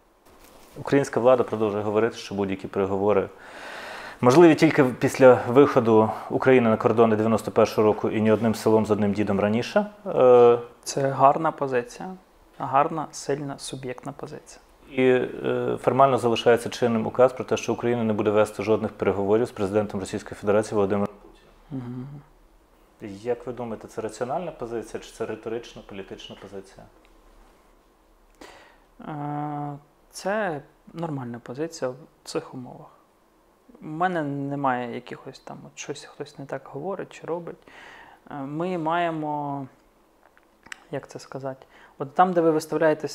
Українська влада продовжує говорити, що будь-які переговори можливі тільки після виходу України на кордони 91-го року і ні одним селом з одним дідом раніше. Е, Це гарна позиція, гарна, сильна, суб'єктна позиція. І е, формально залишається чинним указ про те, що Україна не буде вести жодних переговорів з президентом Російської Федерації Володимиром. Угу. Як ви думаєте, це раціональна позиція чи це риторична політична позиція? Е, Це нормальна позиція в цих умовах. У мене немає якихось там от щось хтось не так говорить чи робить. Е, Ми маємо, як це сказати, от там, де ви виставляєте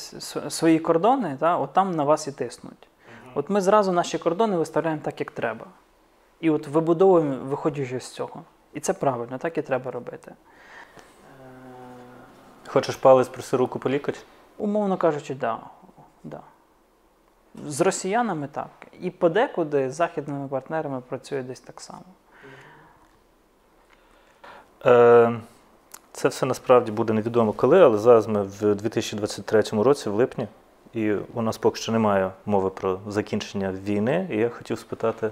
свої кордони, та, от там на вас і тиснуть. От ми зразу наші кордони виставляємо так, як треба. І от вибудовуємо, виходячи з цього. І це правильно, так і треба робити. Хочеш палець проси руку полікать? Умовно кажучи, да. да. З росіянами так. І подекуди з західними партнерами працює десь так само. Е, це все насправді буде невідомо коли, але зараз ми в 2023 році, в липні, і у нас поки що немає мови про закінчення війни. І я хотів спитати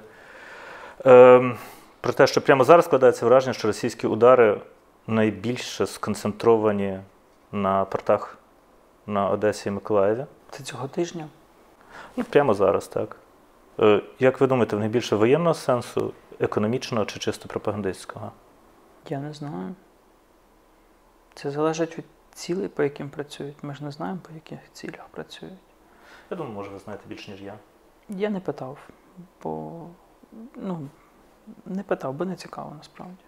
е, про те, що прямо зараз складається враження, що російські удари найбільше сконцентровані на портах на Одесі і Миколаєві. Це цього тижня. Ну, прямо зараз, так. Е, як ви думаєте, в них більше воєнного сенсу, економічного чи чисто пропагандистського? Я не знаю. Це залежить від цілей, по яким працюють. Ми ж не знаємо, по яких цілях працюють. Я думаю, може, ви знаєте більше, ніж я. Я не питав, бо ну, не питав, бо не цікаво насправді.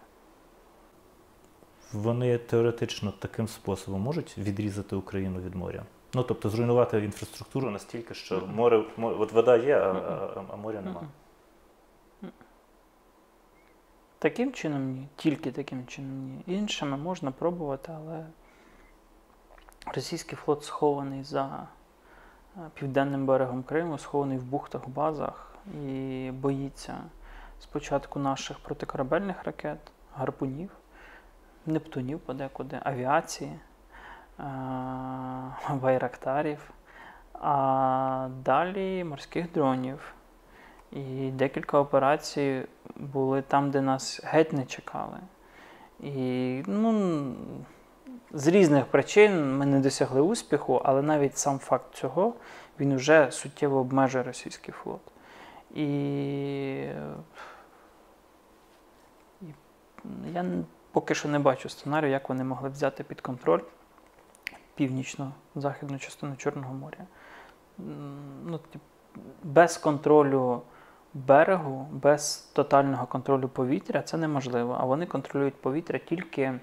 Вони теоретично таким способом можуть відрізати Україну від моря. Ну, тобто зруйнувати інфраструктуру настільки, що Мгм. море, море от вода є, а, Мгм. а, а моря нема. Мгм. Таким чином ні, тільки таким чином ні. Іншими можна пробувати, але російський флот схований за е, південним берегом Криму, схований в бухтах, базах і боїться спочатку наших протикорабельних ракет, гарпунів, нептунів подекуди, авіації. [LAUGHS] байрактарів, а далі морських дронів. І декілька операцій були там, де нас геть не чекали. І ну, з різних причин ми не досягли успіху, але навіть сам факт цього він вже суттєво обмежує російський флот. І, я поки що не бачу сценарію, як вони могли взяти під контроль північно-західну частину Чорного моря. Ну, без контролю берегу, без тотального контролю повітря це неможливо. А вони контролюють повітря тільки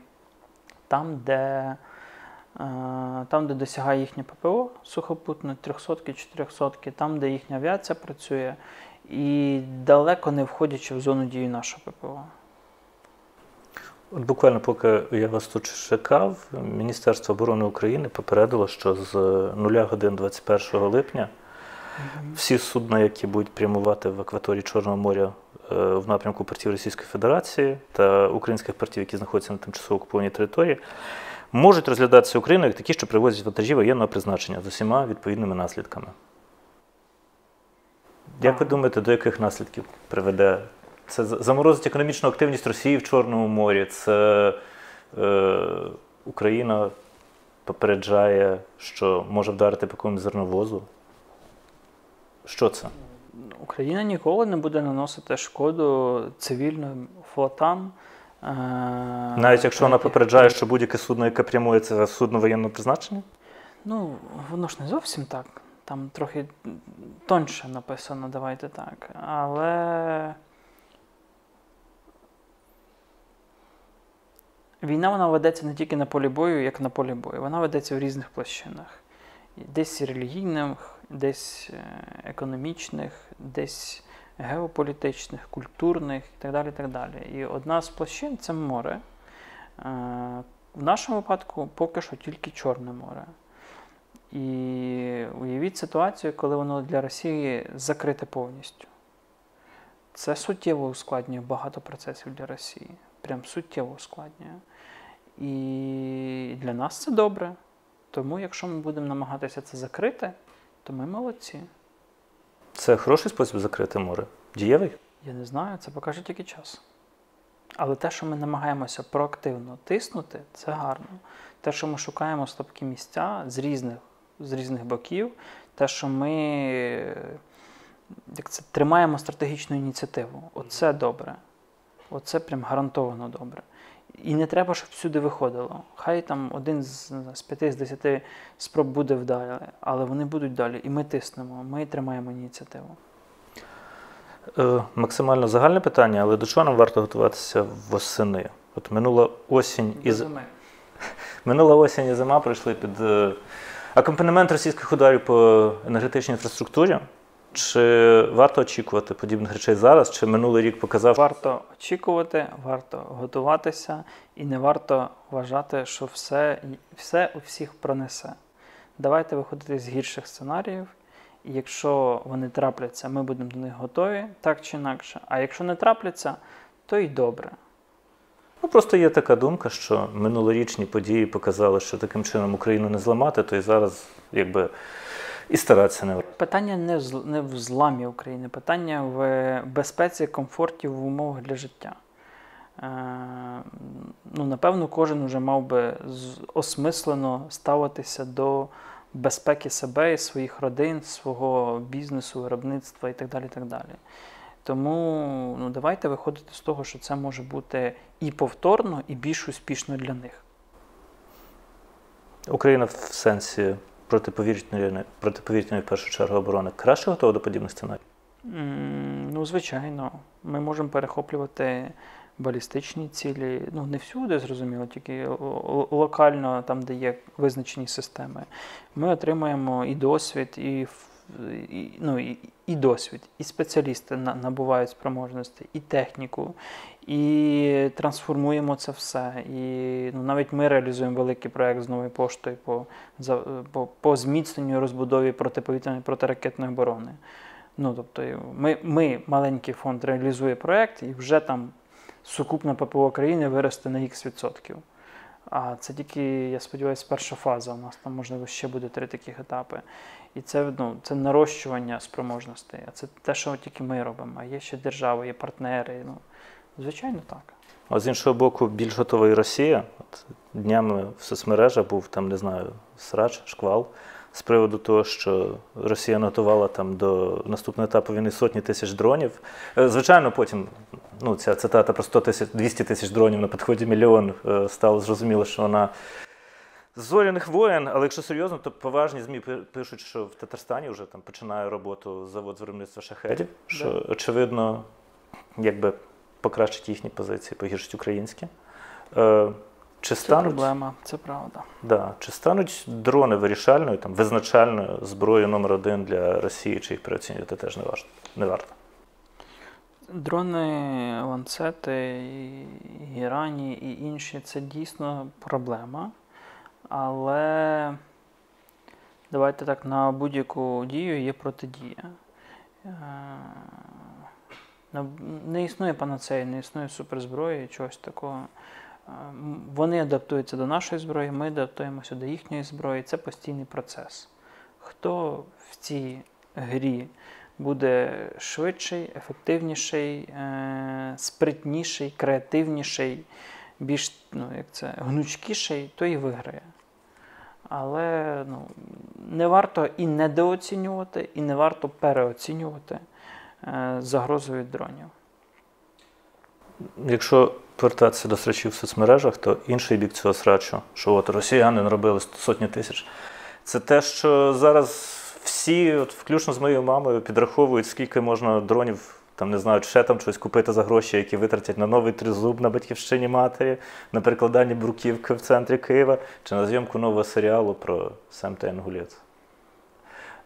там, де, е, там, де досягає їхнє ППО сухопутне, 300 400 там, де їхня авіація працює, і далеко не входячи в зону дії нашого ППО. От буквально поки я вас тут чекав, Міністерство оборони України попередило, що з 0 годин 21 липня всі судна, які будуть прямувати в акваторії Чорного моря е, в напрямку портів Російської Федерації та українських портів, які знаходяться на тимчасово окупованій території, можуть розглядатися Україною як такі, що привозять вантажі воєнного призначення з усіма відповідними наслідками. Як ви думаєте, до яких наслідків приведе? Це заморозить економічну активність Росії в Чорному морі. Це е, Україна попереджає, що може вдарити по якомусь зерновозу. Що це? Україна ніколи не буде наносити шкоду цивільним флотам. е, Навіть якщо вона попереджає, що будь-яке судно, яке прямує, це судно воєнного призначення? Ну, воно ж не зовсім так. Там трохи тоньше написано, давайте так. Але війна вона ведеться не тільки на полі бою, як на полі бою. Вона ведеться в різних площинах. Десь релігійних, десь е, економічних, десь геополітичних, культурних і так далі. І, так далі. і одна з площин це море. Е, В нашому випадку поки що тільки Чорне море. І уявіть ситуацію, коли воно для Росії закрите повністю. Це суттєво ускладнює багато процесів для Росії. Прям суттєво ускладнює. І для нас це добре. Тому, якщо ми будемо намагатися це закрити, то ми молодці. Це хороший спосіб закрити море? Дієвий? Я не знаю, це покаже тільки час. Але те, що ми намагаємося проактивно тиснути, це гарно. Те, що ми шукаємо слабкі місця з різних, з різних боків, те, що ми як це, тримаємо стратегічну ініціативу, оце добре. Оце прям гарантовано добре. І не треба, щоб всюди виходило. Хай там один з, з п'яти з десяти спроб буде вдалі, але вони будуть далі. І ми тиснемо, ми тримаємо ініціативу. Е, максимально загальне питання, але до чого нам варто готуватися восени? От минула осінь і з- Зими. [LAUGHS] Минула осінь і зима пройшли під е, акомпанемент російських ударів по енергетичній інфраструктурі. Чи варто очікувати подібних речей зараз? Чи минулий рік показав, Варто очікувати, варто готуватися і не варто вважати, що все, все у всіх пронесе. Давайте виходити з гірших сценаріїв, і якщо вони трапляться, ми будемо до них готові, так чи інакше. А якщо не трапляться, то й добре. Ну, просто є така думка, що минулорічні події показали, що таким чином Україну не зламати, то і зараз якби і старатися не. Питання не в, не в зламі України, питання в безпеці, комфорті в умовах для життя. Е, ну, напевно, кожен вже мав би осмислено ставитися до безпеки себе і своїх родин, свого бізнесу, виробництва і так далі. І так далі. Тому ну, давайте виходити з того, що це може бути і повторно, і більш успішно для них. Україна в сенсі протиповітряної, протиповітряної в першу чергу оборони краще готова до подібних сценаріїв? Ну, звичайно, ми можемо перехоплювати балістичні цілі. Ну, не всюди, зрозуміло, тільки локально, там, де є визначені системи. Ми отримуємо і досвід, і, і, ну, і, і досвід, і спеціалісти набувають спроможності, і техніку, і трансформуємо це все. І ну, навіть ми реалізуємо великий проект з новою поштою по, за, по, по зміцненню розбудові протиповітряної протиракетної оборони. Ну, тобто, ми, ми, маленький фонд, реалізує проєкт, і вже там сукупна ППО країни виросте на Х відсотків. А це тільки, я сподіваюся, перша фаза. У нас там, можливо, ще буде три таких етапи. І це, ну, це нарощування спроможностей. А це те, що тільки ми робимо. А є ще держава, є партнери. Ну, звичайно, так. А з іншого боку, більш готова і Росія. От днями в соцмережах був там, не знаю, срач, шквал з приводу того, що Росія готувала там до наступного етапу війни сотні тисяч дронів. Е, Звичайно, потім ну, ця цитата про 100 тисяч 200 тисяч дронів на підході мільйон е, стало зрозуміло, що вона з зоряних воєн, але якщо серйозно, то поважні ЗМІ пишуть, що в Татарстані вже там починає роботу завод з виробництва шахедів, що очевидно, якби покращить їхні позиції, погіршить українські. Е, Чи Це стануть, проблема, це правда. да, чи стануть дрони вирішальною, там, визначальною зброєю номер один для Росії, чи їх переоцінювати теж не варто? Не варто. Дрони, ланцети, і Ірані і інші це дійсно проблема. Але давайте так, на будь-яку дію є протидія. Е, Не існує панацеї, не існує суперзброї, чогось такого. Е, Вони адаптуються до нашої зброї, ми адаптуємося до їхньої зброї. Це постійний процес. Хто в цій грі буде швидший, ефективніший, е, спритніший, креативніший, більш ну, як це, гнучкіший, той і виграє. Але ну, не варто і недооцінювати, і не варто переоцінювати е, загрозу від дронів. Якщо повертатися до срачів в соцмережах, то інший бік цього срачу, що от росіяни наробили сотні тисяч, це те, що зараз всі, от, включно з моєю мамою, підраховують, скільки можна дронів, там не знаю, ще там щось купити за гроші, які витратять на новий тризуб на батьківщині матері, на перекладання бруківки в центрі Києва, чи на зйомку нового серіалу про Сем та.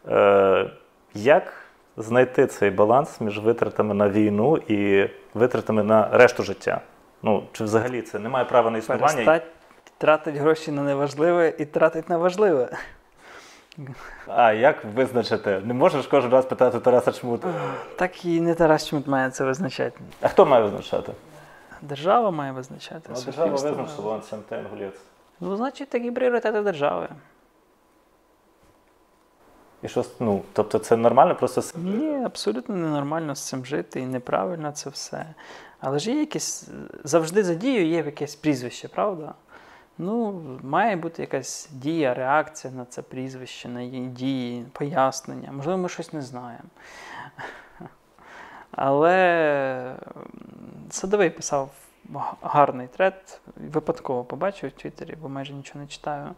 Е, як знайти цей баланс між витратами на війну і витратами на решту життя? Ну, чи взагалі це немає права на існування? Перестать тратити гроші на неважливе і тратити на важливе. А як визначити? Не можеш кожен раз питати Тараса Чмута. Так і не Тарас Чмут має це визначати. А хто має визначати? Держава має визначати. Ну, держава визначила та Інгулець. Ну, значить, такі пріоритети держави. І що, ну, тобто це нормально, просто Ні, абсолютно ненормально з цим жити і неправильно це все. Але ж є якесь. Завжди за дією є якесь прізвище, правда? Ну, має бути якась дія, реакція на це прізвище, на її дії, пояснення. Можливо, ми щось не знаємо. [LAUGHS] Але Садовий писав гарний трет, випадково побачив в Твіттері, бо майже нічого не читаю.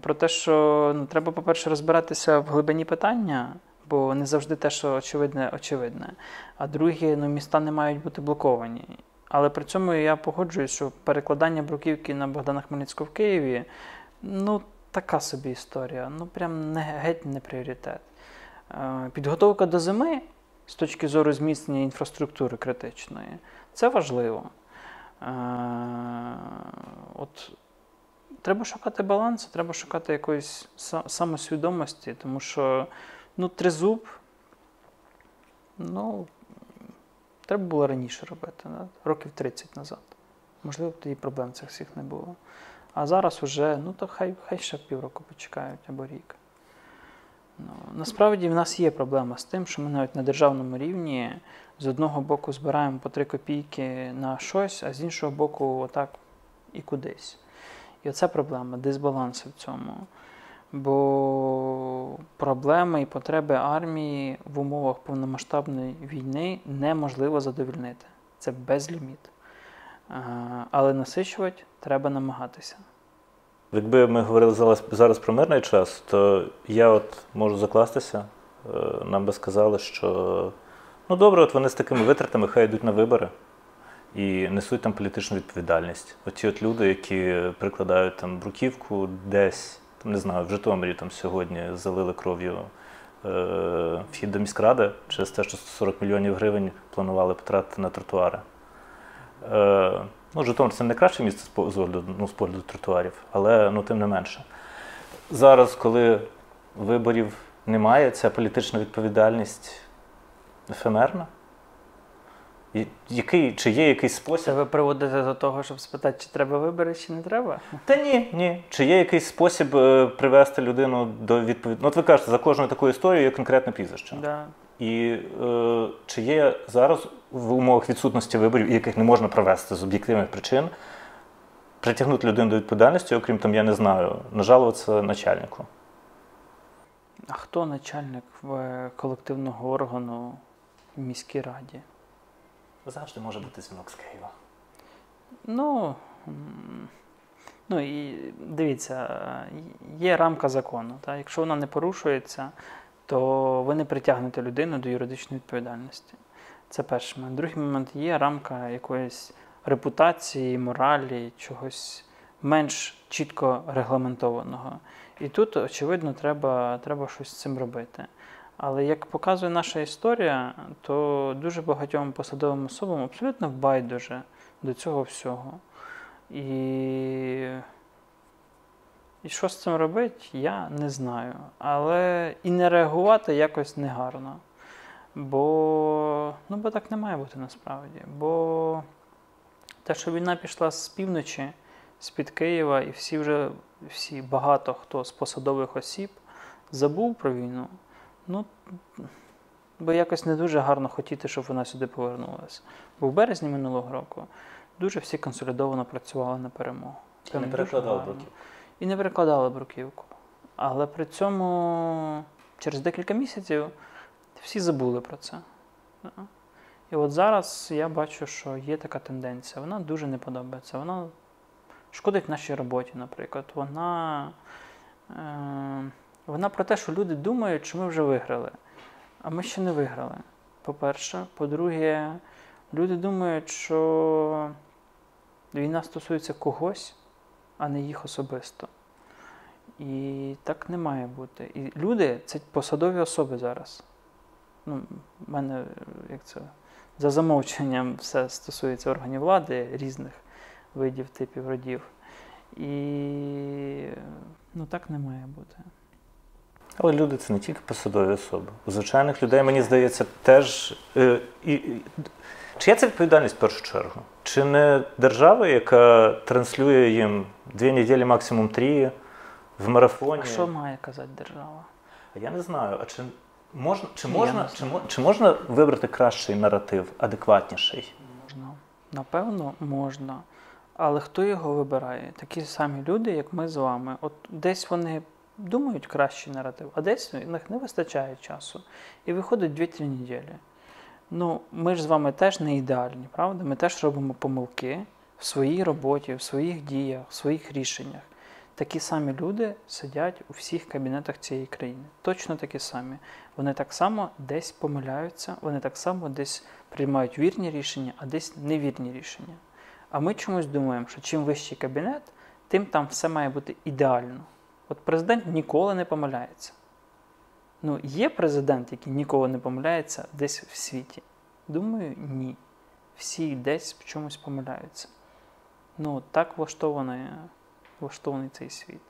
Про те, що ну, треба, по-перше, розбиратися в глибині питання, бо не завжди те, що очевидне, очевидне. А друге, ну, міста не мають бути блоковані. Але при цьому я погоджуюсь, що перекладання бруківки на Богдана Хмельницького в Києві ну, така собі історія. Ну, прям не, геть не пріоритет. Е, Підготовка до зими з точки зору зміцнення інфраструктури критичної це важливо. Е, От треба шукати балансу, треба шукати якоїсь самосвідомості, тому що ну, тризуб, ну, треба було раніше робити, да? років 30 назад. Можливо, тоді проблем цих всіх не було. А зараз уже, ну то хай, хай ще півроку почекають або рік. Ну, насправді в нас є проблема з тим, що ми навіть на державному рівні з одного боку збираємо по 3 копійки на щось, а з іншого боку, отак і кудись. І оце проблема, дисбаланси в цьому. Бо проблеми і потреби армії в умовах повномасштабної війни неможливо задовільнити. Це безліміт. Але насичувати треба намагатися. Якби ми говорили зараз, зараз про мирний час, то я от можу закластися. Е, Нам би сказали, що ну добре, от вони з такими витратами хай йдуть на вибори і несуть там політичну відповідальність. Оті от люди, які прикладають там бруківку десь, там не знаю, в Житомирі там сьогодні залили кров'ю е, вхід до міськради через те, що 40 мільйонів гривень планували потратити на тротуари. Е, ну, Житомир це не найкраще місце з огляду, ну, з погляду тротуарів, але ну, тим не менше. Зараз, коли виборів немає, ця політична відповідальність ефемерна. Який, чи є якийсь спосіб. Це ви приводите до того, щоб спитати, чи треба вибори, чи не треба? Та ні, ні. Чи є якийсь спосіб е, привести людину до відповіді? Ну, от ви кажете, за кожною такою історією є конкретне прізвище. Да. І е, чи є зараз в умовах відсутності виборів, яких не можна провести з об'єктивних причин, притягнути людину до відповідальності, окрім там, я не знаю, нажалуватися начальнику? А хто начальник в колективного органу в міській раді? Завжди може бути дзвінок з Києва. Ну, ну і дивіться, є рамка закону. Та? Якщо вона не порушується, то ви не притягнете людину до юридичної відповідальності. Це перший момент. Другий момент є рамка якоїсь репутації, моралі, чогось менш чітко регламентованого. І тут, очевидно, треба, треба щось з цим робити. Але як показує наша історія, то дуже багатьом посадовим особам абсолютно байдуже до цього всього. І, і що з цим робити, я не знаю. Але і не реагувати якось негарно. Бо, ну, бо так не має бути насправді. Бо те, що війна пішла з півночі, з-під Києва, і всі вже, всі багато хто з посадових осіб забув про війну. Ну, бо якось не дуже гарно хотіти, щоб вона сюди повернулася. Бо в березні минулого року дуже всі консолідовано працювали на перемогу. І не перекладали бруківку. І не перекладали бруківку. Але при цьому через декілька місяців всі забули про це. І от зараз я бачу, що є така тенденція. Вона дуже не подобається. Вона шкодить нашій роботі, наприклад. Вона, е, вона про те, що люди думають, що ми вже виграли. А ми ще не виграли. По-перше. По-друге, люди думають, що війна стосується когось, а не їх особисто. І так не має бути. І люди це посадові особи зараз. Ну, в мене, як це, за замовченням все стосується органів влади різних видів, типів, родів. І ну так не має бути. Але люди це не тільки посадові особи. У звичайних людей, мені здається, теж. Е, і, і, чия це відповідальність в першу чергу? Чи не держава, яка транслює їм дві неділі, максимум три в марафоні? А що має казати держава? Я не знаю. А чи можна, чи можна, чи, чи можна вибрати кращий наратив, адекватніший? Можна. Напевно, можна. Але хто його вибирає? Такі самі люди, як ми з вами. От десь вони думають кращий наратив, а десь в них не вистачає часу. І виходить 2-3 неділі. Ну, ми ж з вами теж не ідеальні, правда? Ми теж робимо помилки в своїй роботі, в своїх діях, в своїх рішеннях. Такі самі люди сидять у всіх кабінетах цієї країни. Точно такі самі. Вони так само десь помиляються, вони так само десь приймають вірні рішення, а десь невірні рішення. А ми чомусь думаємо, що чим вищий кабінет, тим там все має бути ідеально. От президент ніколи не помиляється. Ну, є президент, який ніколи не помиляється десь в світі. Думаю, ні. Всі десь в чомусь помиляються. Ну, так влаштований, влаштований цей світ.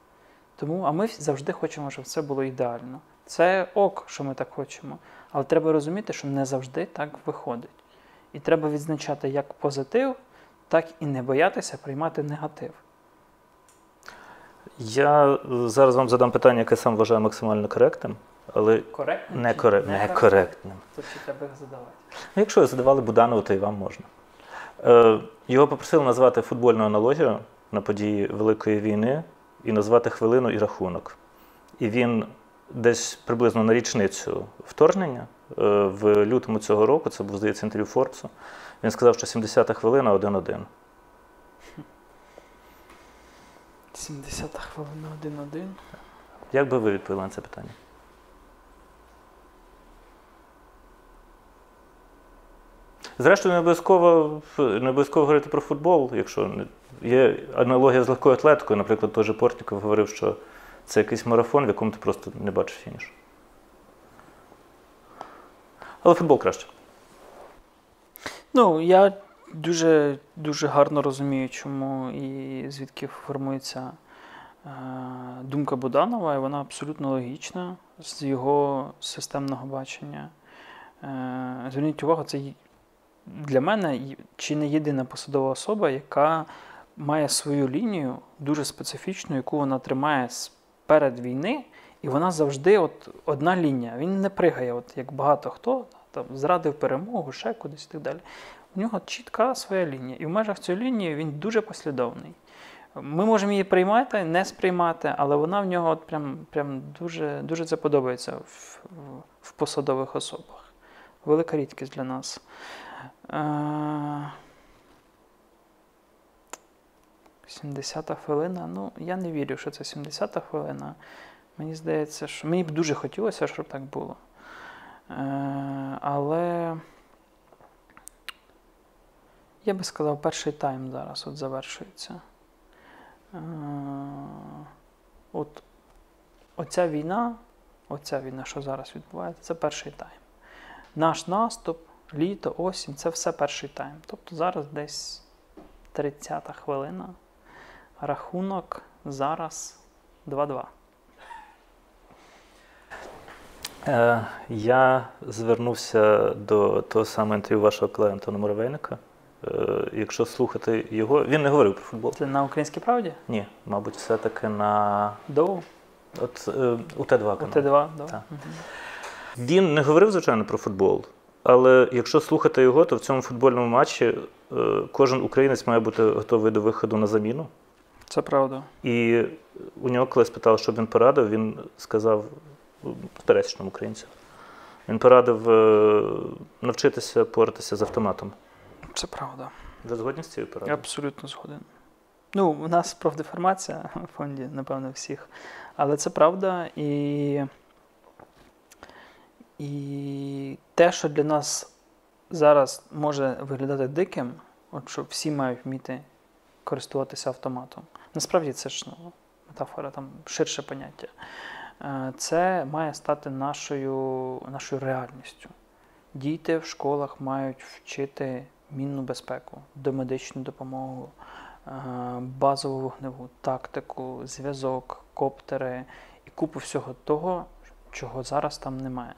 Тому, а ми завжди хочемо, щоб все було ідеально. Це ок, що ми так хочемо. Але треба розуміти, що не завжди так виходить. І треба відзначати як позитив, так і не боятися приймати негатив. Я е, зараз вам задам питання, яке сам вважаю максимально коректним, але Коректно? не, чи коре... не коректним. То чи треба їх задавати? Ну, якщо ви задавали Буданову, то і вам можна. Е, його попросили назвати футбольну аналогію на події Великої війни і назвати хвилину і рахунок. І він десь приблизно на річницю вторгнення е, в лютому цього року, це був, здається, інтерв'ю Форбсу, він сказав, що 70-та хвилина 1-1. 70 хвилина 1-1. Як би ви відповіли на це питання? Зрештою, не обов'язково, не обов'язково говорити про футбол, якщо є аналогія з легкою атлетикою. Наприклад, той же Портніков говорив, що це якийсь марафон, в якому ти просто не бачиш фініш. Але футбол краще. Ну, я дуже, дуже гарно розумію, чому і звідки формується е, думка Буданова, і вона абсолютно логічна з його системного бачення. Е, зверніть увагу, це для мене чи не єдина посадова особа, яка має свою лінію дуже специфічну, яку вона тримає перед війни, і вона завжди от одна лінія. Він не пригає, от як багато хто там зрадив перемогу, ще кудись і так далі. У нього чітка своя лінія. І в межах цієї лінії він дуже послідовний. Ми можемо її приймати, не сприймати, але вона в нього от прям, прям дуже, дуже це подобається в, в- посадових особах. Велика рідкість для нас. Е, 70-та хвилина. Ну, я не вірю, що це 70-та хвилина. Мені здається, що мені б дуже хотілося, щоб так було. Е, але я би сказав, перший тайм зараз от завершується. Е, от оця війна, оця війна, що зараз відбувається, це перший тайм. Наш наступ, літо, осінь це все перший тайм. Тобто зараз десь 30-та хвилина. Рахунок зараз 2-2. Е, Я звернувся до того самого інтерв'ю вашого Антона Муравейника. Е, Якщо слухати його, він не говорив про футбол. Це на українській правді? Ні, мабуть, все-таки на Доу? от, е, у Т2 У. Т2? Доу? Так. Мгм. Він не говорив, звичайно, про футбол. Але якщо слухати його, то в цьому футбольному матчі е, кожен українець має бути готовий до виходу на заміну. Це правда. І у нього, коли спитали, що він порадив, він сказав пересічному українцю. Він порадив навчитися поратися з автоматом. Це правда. Ви згодні з цією порадою? абсолютно згоден. Ну, у нас профдеформація [LAUGHS] в фонді, напевно, всіх. Але це правда. І, і те, що для нас зараз може виглядати диким, от що всі мають вміти користуватися автоматом. Насправді це ж ну, метафора, там ширше поняття. Е, Це має стати нашою, нашою реальністю. Діти в школах мають вчити мінну безпеку, домедичну допомогу, е, базову вогневу тактику, зв'язок, коптери і купу всього того, чого зараз там немає.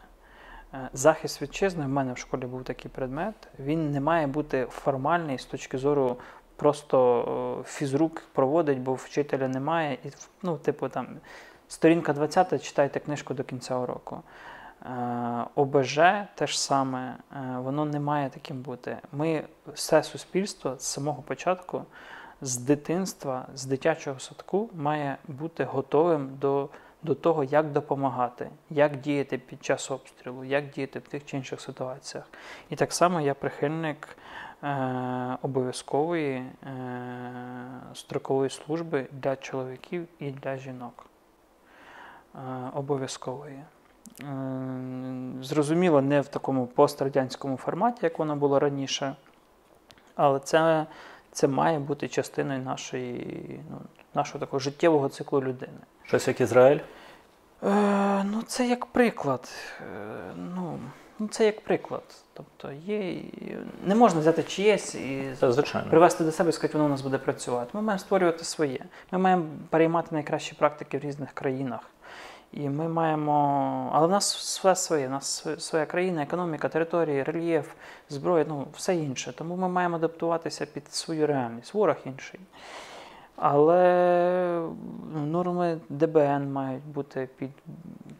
Е, Захист вітчизни в мене в школі був такий предмет. Він не має бути формальний з точки зору просто е, фізрук проводить, бо вчителя немає. І, ну, типу, там, сторінка 20, читайте книжку до кінця уроку. Е, ОБЖ теж саме, е, воно не має таким бути. Ми все суспільство з самого початку, з дитинства, з дитячого садку має бути готовим до, до того, як допомагати, як діяти під час обстрілу, як діяти в тих чи інших ситуаціях. І так само я прихильник е, обов'язкової е, строкової служби для чоловіків і для жінок. Е, обов'язкової. Е, Зрозуміло, не в такому пострадянському форматі, як воно було раніше, але це, це має бути частиною нашої, ну, нашого такого життєвого циклу людини. Щось як Ізраїль? Е, ну, це як приклад. Е, ну, ну, це як приклад. Тобто є, не можна взяти чиєсь і Це звичайно. привести до себе і сказати, воно у нас буде працювати. Ми маємо створювати своє. Ми маємо переймати найкращі практики в різних країнах. І ми маємо. Але в нас все своє, в нас своя країна, економіка, території, рельєф, зброя, ну все інше. Тому ми маємо адаптуватися під свою реальність. Ворог інший. Але ну, норми ДБН мають бути під,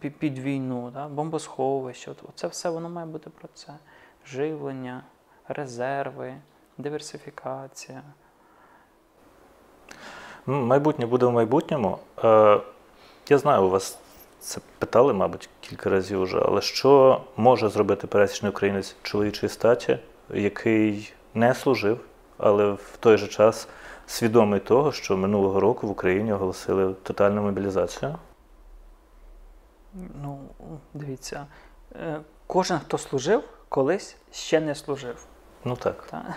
під, під війну, да? бомбосховище. Це все воно має бути про це. Живлення, резерви, диверсифікація. Майбутнє буде в майбутньому. Е, Я знаю, у вас це питали, мабуть, кілька разів вже, але що може зробити пересічний українець чоловічої статі, який не служив, але в той же час свідомий того, що минулого року в Україні оголосили тотальну мобілізацію? Ну, дивіться, е, кожен, хто служив, колись ще не служив. Ну так. Та?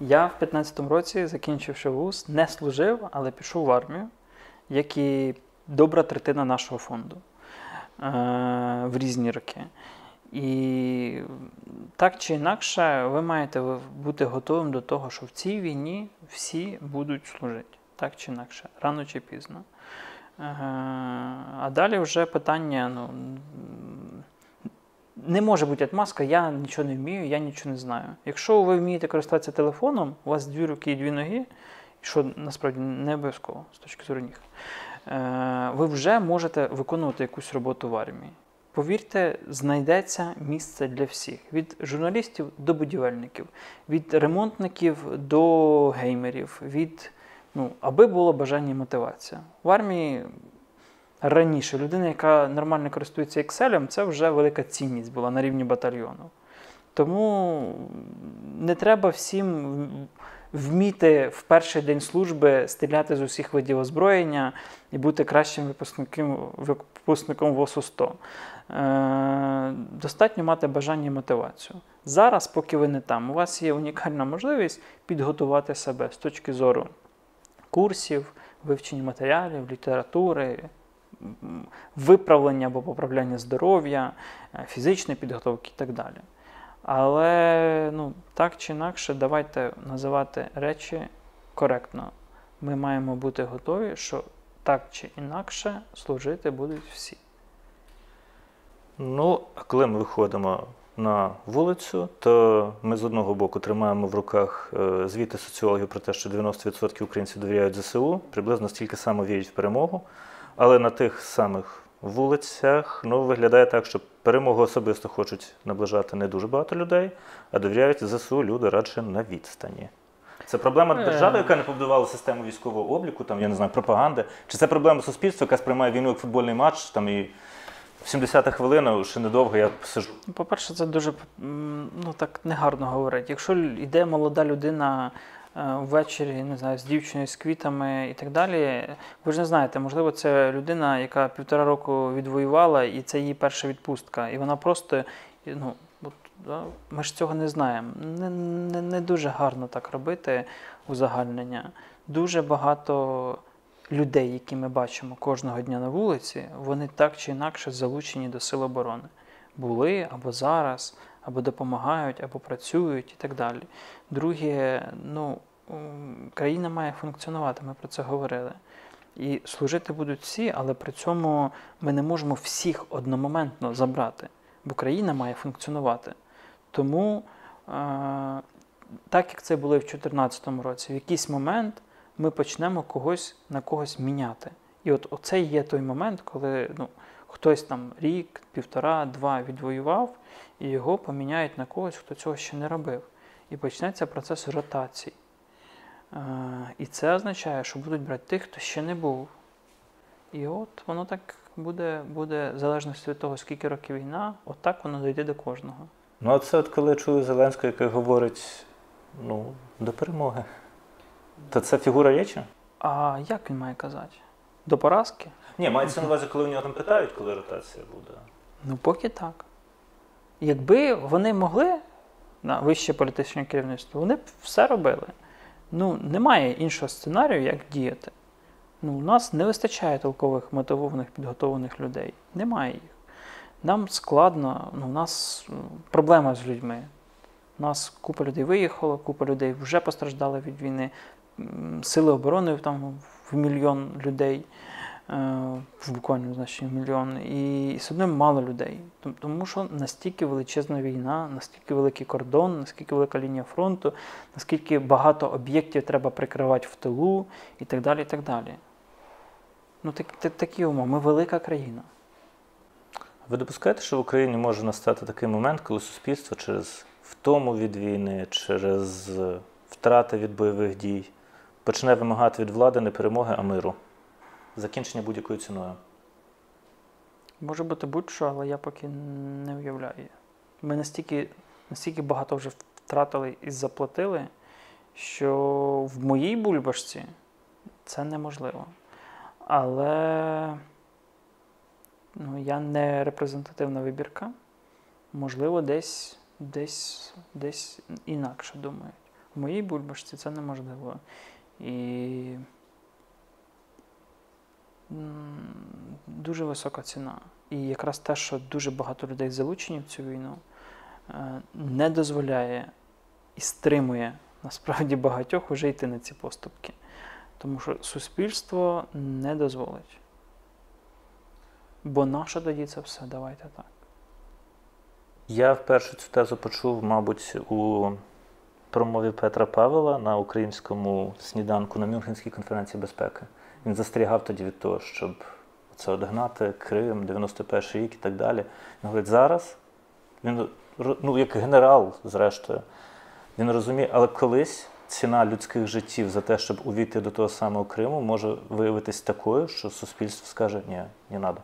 Я в 15-му році, закінчивши вуз, не служив, але пішов в армію, як і добра третина нашого фонду е, в різні роки. І так чи інакше, ви маєте бути готовим до того, що в цій війні всі будуть служити. Так чи інакше, рано чи пізно. А далі вже питання, ну, не може бути отмазка, я нічого не вмію, я нічого не знаю. Якщо ви вмієте користуватися телефоном, у вас дві руки і дві ноги, що насправді не обов'язково з точки зору ніг, ви вже можете виконувати якусь роботу в армії. Повірте, знайдеться місце для всіх: від журналістів до будівельників, від ремонтників до геймерів, від ну, аби було бажання і мотивація. В армії раніше людина, яка нормально користується Excel, це вже велика цінність була на рівні батальйону. Тому не треба всім вміти в перший день служби стріляти з усіх видів озброєння і бути кращим випускником випускником ВОСу 100. Е, достатньо мати бажання і мотивацію. Зараз, поки ви не там, у вас є унікальна можливість підготувати себе з точки зору курсів, вивчення матеріалів, літератури, виправлення або поправляння здоров'я, е, фізичної підготовки і так далі. Але ну, так чи інакше, давайте називати речі коректно. Ми маємо бути готові, що так чи інакше служити будуть всі. Ну, а коли ми виходимо на вулицю, то ми з одного боку тримаємо в руках е, звіти соціологів про те, що 90% українців довіряють ЗСУ, приблизно стільки само вірять в перемогу. Але на тих самих вулицях ну, виглядає так, що перемогу особисто хочуть наближати не дуже багато людей, а довіряють ЗСУ люди радше на відстані. Це проблема Е. держави, яка не побудувала систему військового обліку, там, я не знаю, пропаганди. Чи це проблема суспільства, яка сприймає війну як футбольний матч, там і в 70-та хвилина ще недовго я сижу. По-перше, це дуже ну, так негарно говорити. Якщо йде молода людина ввечері, не знаю, з дівчиною, з квітами і так далі, ви ж не знаєте, можливо, це людина, яка півтора року відвоювала, і це її перша відпустка. І вона просто, ну, от, да, ми ж цього не знаємо. Не, не, не дуже гарно так робити узагальнення. Дуже багато людей, які ми бачимо кожного дня на вулиці, вони так чи інакше залучені до сил оборони. Були або зараз, або допомагають, або працюють і так далі. Друге, ну, країна має функціонувати, ми про це говорили. І служити будуть всі, але при цьому ми не можемо всіх одномоментно забрати, бо країна має функціонувати. Тому, е, так як це було і в 2014 році, в якийсь момент ми почнемо когось на когось міняти. І от оце є той момент, коли ну, хтось там рік, півтора, два відвоював, і його поміняють на когось, хто цього ще не робив. І почнеться процес ротації. І це означає, що будуть брати тих, хто ще не був. І от воно так буде, буде в залежності від того, скільки років війна, от так воно дійде до кожного. Ну, а це от коли я чую Зеленського, який говорить ну, до перемоги. То це фігура речі? А як він має казати? До поразки? Ні, мається на увазі, коли у нього там питають, коли ротація буде. Ну, поки так. Якби вони могли на вище політичне керівництво, вони б все робили. Ну, немає іншого сценарію, як діяти. Ну, у нас не вистачає толкових мотивованих, підготовлених людей. Немає їх. Нам складно, ну, у нас проблема з людьми. У нас купа людей виїхало, купа людей вже постраждали від війни. Сили оборони там в мільйон людей, в буквальному значенні мільйон, і все одно мало людей. Тому що настільки величезна війна, настільки великий кордон, наскільки велика лінія фронту, наскільки багато об'єктів треба прикривати в тилу і так далі. і так далі. Ну, так, так, такі умови. Ми велика країна. Ви допускаєте, що в Україні може настати такий момент, коли суспільство через втому від війни, через е, втрати від бойових дій почне вимагати від влади не перемоги, а миру? Закінчення будь-якою ціною. Може бути будь-що, але я поки не уявляю. Ми настільки, настільки багато вже втратили і заплатили, що в моїй бульбашці це неможливо. Але ну, я не репрезентативна вибірка. Можливо, десь, десь, десь інакше думають. В моїй бульбашці це неможливо. І дуже висока ціна. І якраз те, що дуже багато людей залучені в цю війну, е, не дозволяє і стримує насправді багатьох уже йти на ці поступки. Тому що суспільство не дозволить. Бо наше тоді це все, давайте так. Я вперше цю тезу почув, мабуть, у промові Петра Павела на українському сніданку на Мюнхенській конференції безпеки. Він застерігав тоді від того, щоб це одгнати, Крим, 91 рік і так далі. Він говорить, зараз він ну, як генерал, зрештою, він розуміє, але колись ціна людських життів за те, щоб увійти до того самого Криму, може виявитись такою, що суспільство скаже, ні, не треба.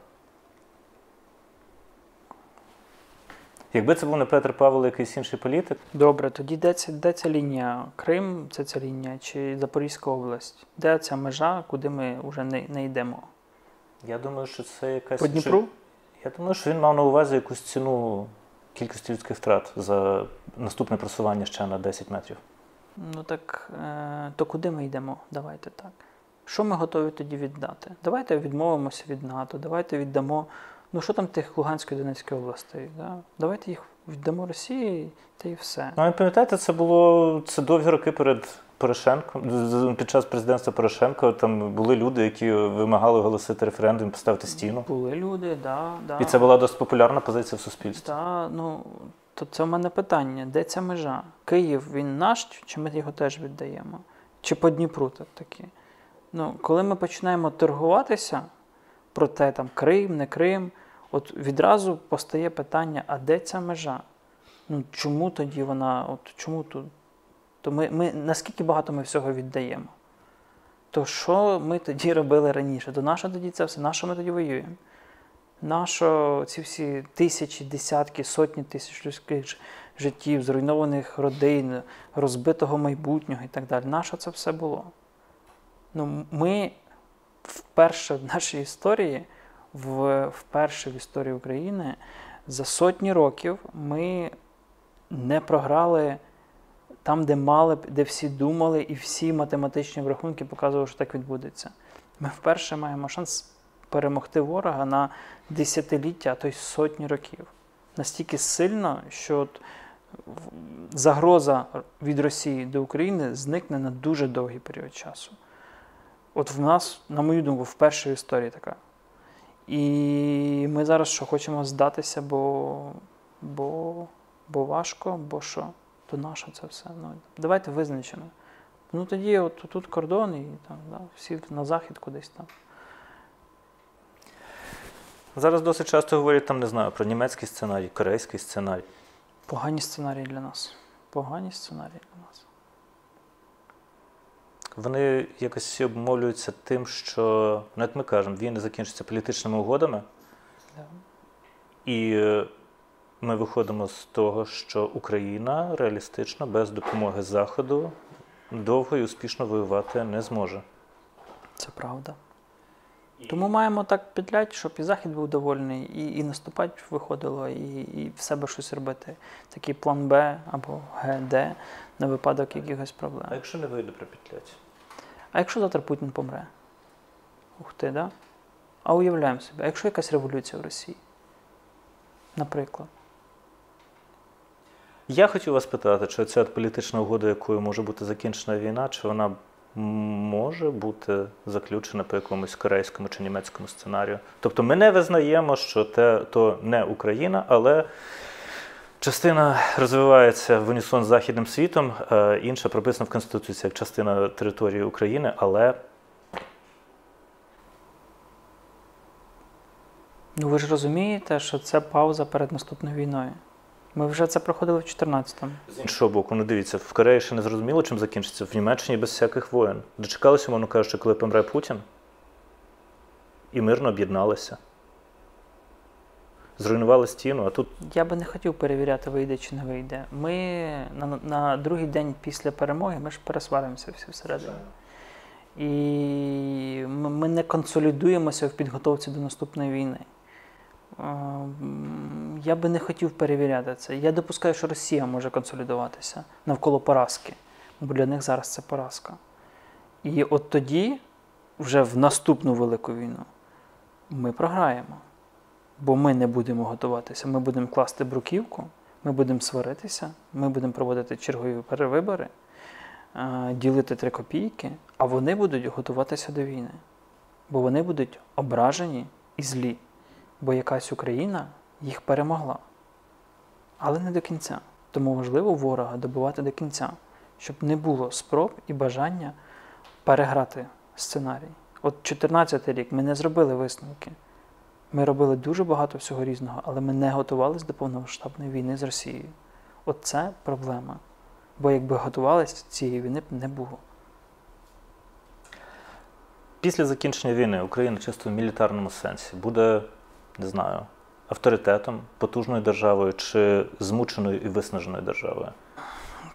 Якби це був не Петр Павел, якийсь інший політик. Добре, тоді де ця, де ця лінія? Крим це ця лінія чи Запорізька область? Де ця межа, куди ми вже не, не йдемо? Я думаю, що це якась. По Дніпру? Я думаю, що він мав на увазі якусь ціну кількості людських втрат за наступне просування ще на 10 метрів. Ну так е, то куди ми йдемо? Давайте так. Що ми готові тоді віддати? Давайте відмовимося від НАТО, давайте віддамо. Ну що там тих Луганської Донецької областей? Да? Давайте їх віддамо Росії та і все. Ну, пам'ятаєте, це було це довгі роки перед Порошенком. Під час президентства Порошенка там були люди, які вимагали оголосити референдум, поставити стіну. Були люди, да, да. І це була досить популярна позиція в суспільстві. Да, ну, то це в мене питання, де ця межа? Київ він наш, чи ми його теж віддаємо? Чи по Дніпру так таки? Ну, коли ми починаємо торгуватися про те, там Крим, не Крим, от відразу постає питання: а де ця межа? Ну чому тоді вона, от чому тут? То ми, ми наскільки багато ми всього віддаємо? То що ми тоді робили раніше? То наше тоді це все, на що ми тоді воюємо? Нащо ці всі тисячі, десятки, сотні тисяч людських життів, зруйнованих родин, розбитого майбутнього і так далі. Нащо це все було? Ну, Ми вперше в нашій історії, в, вперше в історії України, за сотні років ми не програли там, де мали, де всі думали, і всі математичні врахунки показували, що так відбудеться. Ми вперше маємо шанс перемогти ворога на десятиліття, а то й сотні років. Настільки сильно, що от загроза від Росії до України зникне на дуже довгий період часу. От в нас, на мою думку, вперше в історії така. І ми зараз що хочемо здатися, бо бо, бо важко, бо що? То наше це все. Ну, Давайте визначимо. Ну тоді от тут кордон і там, да, всі на захід кудись там. Зараз досить часто говорять там, не знаю, про німецький сценарій, корейський сценарій. Погані сценарії для нас. Погані сценарії для нас. Вони якось всі обмовлюються тим, що, ну, як ми кажемо, війни закінчаться політичними угодами. Да. І ми виходимо з того, що Україна реалістично без допомоги Заходу довго і успішно воювати не зможе. Це правда. Тому маємо так підляти, щоб і захід був довольний, і і наступати виходило, і і в себе щось робити. Такий план Б або Г, Д на випадок якихось проблем. А якщо не вийде про п'ять? А якщо завтра Путін помре? Ух ти, да? А уявляємо собі, а якщо якась революція в Росії? Наприклад. Я хотів вас питати, чи ця політична угода, якою може бути закінчена війна, чи вона може бути заключена по якомусь корейському чи німецькому сценарію. Тобто ми не визнаємо, що те то не Україна, але частина розвивається в унісон з Західним світом, інша прописана в Конституції як частина території України, але. Ну ви ж розумієте, що це пауза перед наступною війною. Ми вже це проходили в 14-му. З іншого боку, ну дивіться, в Кореї ще не зрозуміло, чим закінчиться. В Німеччині без всяких воєн. Дочекалися, мовно кажучи, коли помре Путін, і мирно об'єдналися. Зруйнували стіну, а тут. Я би не хотів перевіряти, вийде чи не вийде. Ми на на другий день після перемоги ми ж пересваримося всі всередині. І ми, не консолідуємося в підготовці до наступної війни. Я би не хотів перевіряти це. Я допускаю, що Росія може консолідуватися навколо поразки, бо для них зараз це поразка. І от тоді, вже в наступну велику війну, ми програємо. Бо ми не будемо готуватися. Ми будемо класти бруківку, ми будемо сваритися, ми будемо проводити чергові перевибори, ділити три копійки, а вони будуть готуватися до війни. Бо вони будуть ображені і злі бо якась Україна їх перемогла. але не до кінця. Тому важливо ворога добивати до кінця, щоб не було спроб і бажання переграти сценарій. От 14 рік ми не зробили висновки. Ми робили дуже багато всього різного, але ми не готувалися до повномасштабної війни з Росією. От це проблема. Бо якби готувалися, цієї війни б не було. Після закінчення війни Україна чисто в мілітарному сенсі буде, не знаю, авторитетом, потужною державою чи змученою і виснаженою державою.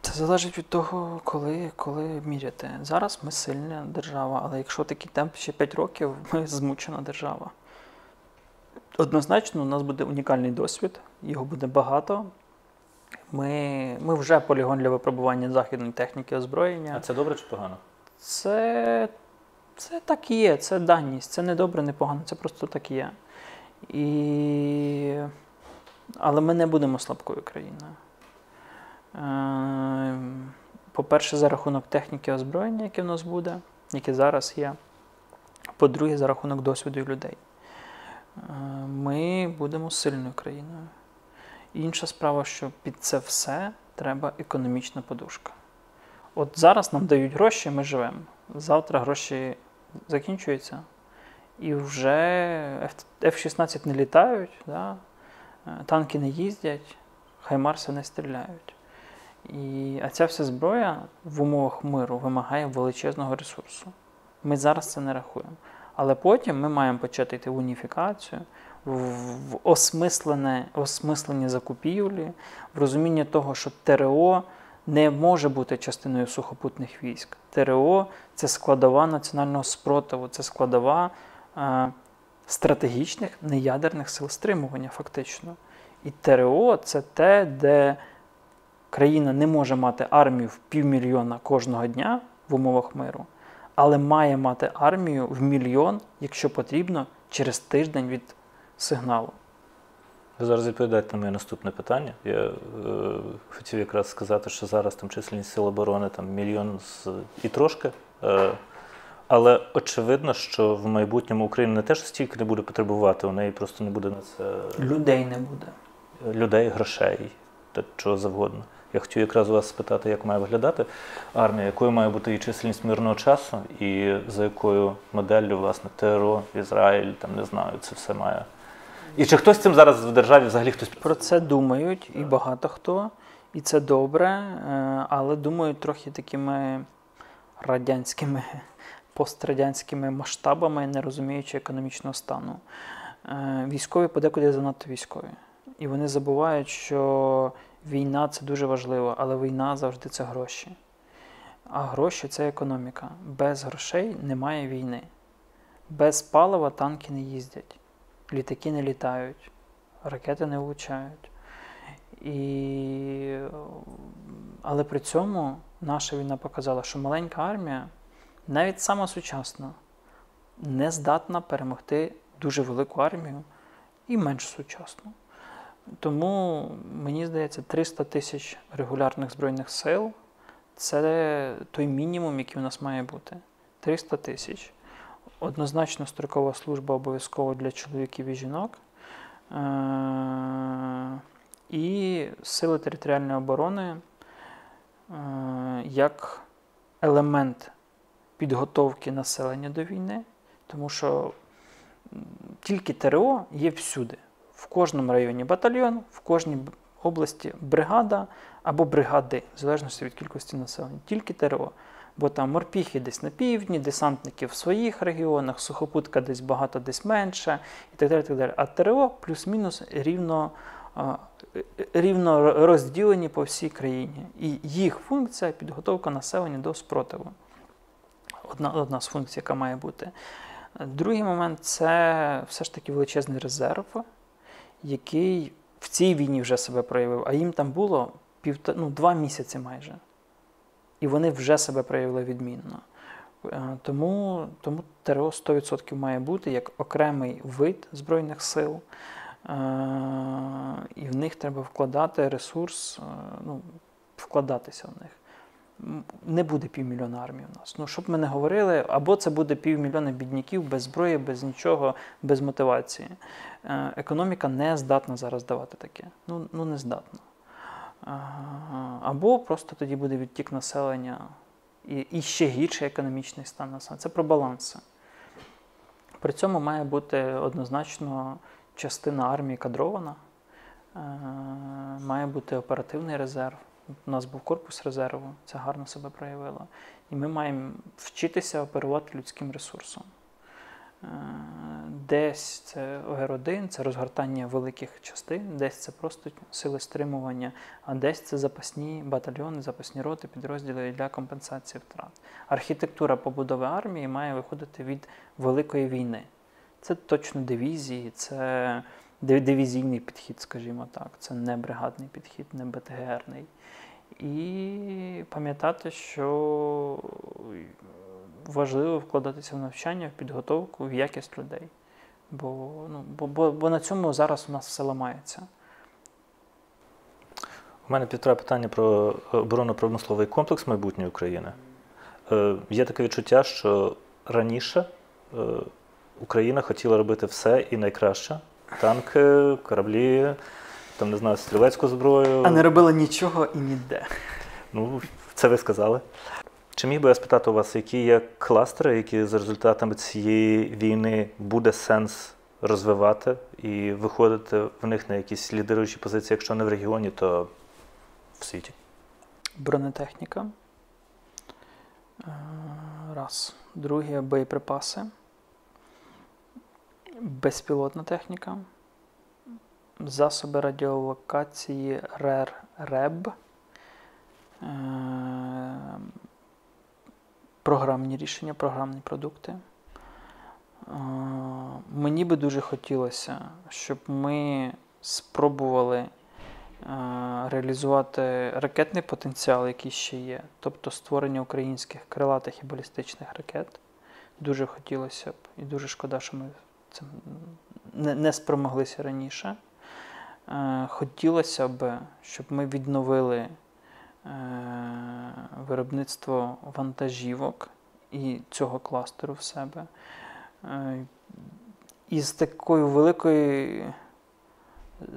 Це залежить від того, коли, коли міряти. Зараз ми сильна держава, але якщо такий темп ще 5 років, ми змучена держава. Однозначно, у нас буде унікальний досвід, його буде багато. Ми, ми вже полігон для випробування західної техніки озброєння. А це добре чи погано? Це, це так і є, це даність, це не добре, не погано, це просто так є. І... Але ми не будемо слабкою країною. Е, По-перше, за рахунок техніки озброєння, яке в нас буде, яке зараз є. По-друге, за рахунок досвіду людей. Е, Ми будемо сильною країною. Інша справа, що під це все треба економічна подушка. От зараз нам дають гроші, ми живемо. Завтра гроші закінчуються, і вже F-16 не літають, да? е, танки не їздять, хаймарси не стріляють. І, а ця вся зброя в умовах миру вимагає величезного ресурсу. Ми зараз це не рахуємо. Але потім ми маємо почати йти в уніфікацію, в, осмислене, осмислені закупівлі, в розуміння того, що ТРО не може бути частиною сухопутних військ. ТРО це складова національного спротиву, це складова е, стратегічних неядерних сил стримування, фактично. І ТРО це те, де країна не може мати армію в півмільйона кожного дня в умовах миру, але має мати армію в мільйон, якщо потрібно, через тиждень від сигналу. Ви зараз відповідаєте на моє наступне питання. Я е, хотів якраз сказати, що зараз там численність сил оборони там мільйон з і трошки. Е, але очевидно, що в майбутньому Україна не теж стільки не буде потребувати, у неї просто не буде на це Людей не буде. людей, грошей та чого завгодно. Я хотів якраз вас спитати, як має виглядати армія, якою має бути її чисельність мирного часу, і за якою моделлю, власне, ТРО, Ізраїль, там не знаю, це все має. І чи хтось цим зараз в державі взагалі хтось Про це думають і багато хто, і це добре, е, але думають трохи такими радянськими, пострадянськими масштабами, не розуміючи економічного стану. Е, Військові подекуди занадто військові. І вони забувають, що війна це дуже важливо, але війна завжди це гроші. А гроші це економіка. Без грошей немає війни. Без палива танки не їздять, літаки не літають, ракети не влучають. І... Але при цьому наша війна показала, що маленька армія, навіть сама сучасна, не здатна перемогти дуже велику армію і менш сучасну. Тому, мені здається, 300 тисяч регулярних збройних сил це той мінімум, який у нас має бути. 300 тисяч. Однозначно, строкова служба обов'язково для чоловіків і жінок. Е- і сили територіальної оборони е- як елемент підготовки населення до війни, тому що тільки ТРО є всюди. В кожному районі батальйон, в кожній області бригада або бригади, в залежності від кількості населення, тільки ТРО. Бо там морпіхи десь на півдні, десантники в своїх регіонах, сухопутка десь багато, десь менше, і так далі. Так далі. А ТРО плюс-мінус рівно, рівно розділені по всій країні. І їх функція підготовка населення до спротиву. Одна, одна з функцій, яка має бути. Другий момент це все ж таки величезний резерв, який в цій війні вже себе проявив, а їм там було півта, ну, два місяці майже. І вони вже себе проявили відмінно. Е, Тому, тому ТРО 100% має бути як окремий вид Збройних сил, Е, і в них треба вкладати ресурс, е, ну, вкладатися в них. Не буде півмільйона армії у нас. Ну, щоб ми не говорили, або це буде півмільйона бідняків без зброї, без нічого, без мотивації. Е, Економіка не здатна зараз давати таке. Ну, ну не здатна. Або просто тоді буде відтік населення і, і ще гірший економічний стан населення. Це про баланси. При цьому має бути однозначно частина армії кадрована, е, має бути оперативний резерв. У нас був корпус резерву, це гарно себе проявило. І ми маємо вчитися оперувати людським ресурсом. Е, десь це ОГР-1, це розгортання великих частин, десь це просто сили стримування, а десь це запасні батальйони, запасні роти, підрозділи для компенсації втрат. Архітектура побудови армії має виходити від великої війни. Це точно дивізії, це дивізійний підхід, скажімо так. Це не бригадний підхід, не БТГРний. І пам'ятати, що важливо вкладатися в навчання, в підготовку, в якість людей. Бо, ну, бо, бо, бо на цьому зараз у нас все ламається. У мене півтора питання про оборонно-промисловий комплекс майбутньої України. Е, Є таке відчуття, що раніше е, Україна хотіла робити все і найкраще: танки, кораблі, там не знаю, стрілецьку зброю. А не робила нічого і ніде. Ну, це ви сказали. Чи міг би я спитати у вас, які є кластери, які за результатами цієї війни буде сенс розвивати і виходити в них на якісь лідируючі позиції, якщо не в регіоні, то в світі? Бронетехніка. Е, раз. Друге боєприпаси. Безпілотна техніка. Засоби радіолокації РЕБ. Е, програмні рішення, програмні продукти. Е, мені би дуже хотілося, щоб ми спробували е, реалізувати ракетний потенціал, який ще є, тобто створення українських крилатих і балістичних ракет. Дуже хотілося б, і дуже шкода, що ми цим не спромоглися раніше. Е, хотілося б, щоб ми відновили виробництво вантажівок і цього кластеру в себе. Е, і з такою великою,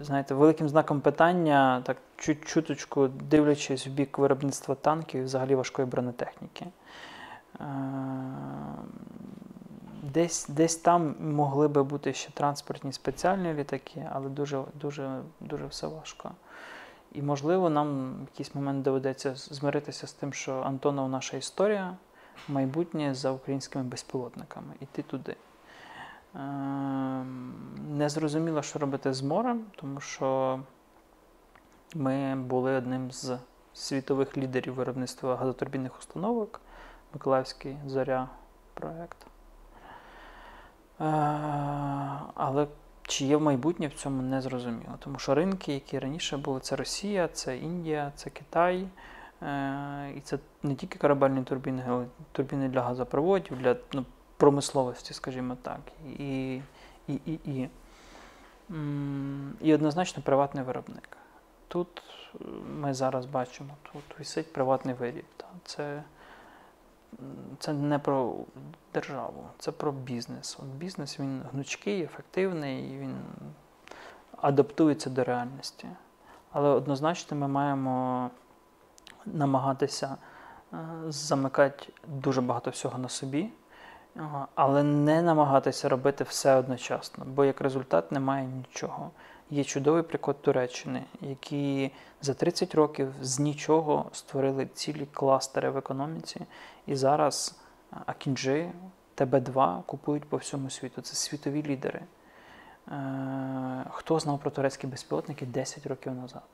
знаєте, великим знаком питання, так чуть-чуточку дивлячись в бік виробництва танків і взагалі важкої бронетехніки. Десь десь там могли би бути ще транспортні спеціальні літаки, але дуже дуже, дуже все важко. І, можливо, нам в якийсь момент доведеться змиритися з тим, що Антонов наша історія, майбутнє за українськими безпілотниками, іти туди. Ем, не зрозуміло, що робити з морем, тому що ми були одним з світових лідерів виробництва газотурбінних установок, Миколаївський зоря проєкт. Е, але чи є в майбутнє в цьому не зрозуміло. Тому що ринки, які раніше були, це Росія, це Індія, це Китай. Е, і це не тільки корабельні турбіни, але турбіни для газопроводів, для ну, промисловості, скажімо так. І і, і, і. І однозначно приватний виробник. Тут ми зараз бачимо, тут висить приватний виріб. Це це не про державу, це про бізнес. От Бізнес він гнучкий, ефективний, він адаптується до реальності. Але однозначно ми маємо намагатися е, замикати дуже багато всього на собі, але не намагатися робити все одночасно, бо як результат немає нічого. Є чудовий приклад Туреччини, які за 30 років з нічого створили цілі кластери в економіці. І зараз Акінджи, ТБ2 купують по всьому світу. Це світові лідери. Е, хто знав про турецькі безпілотники 10 років назад?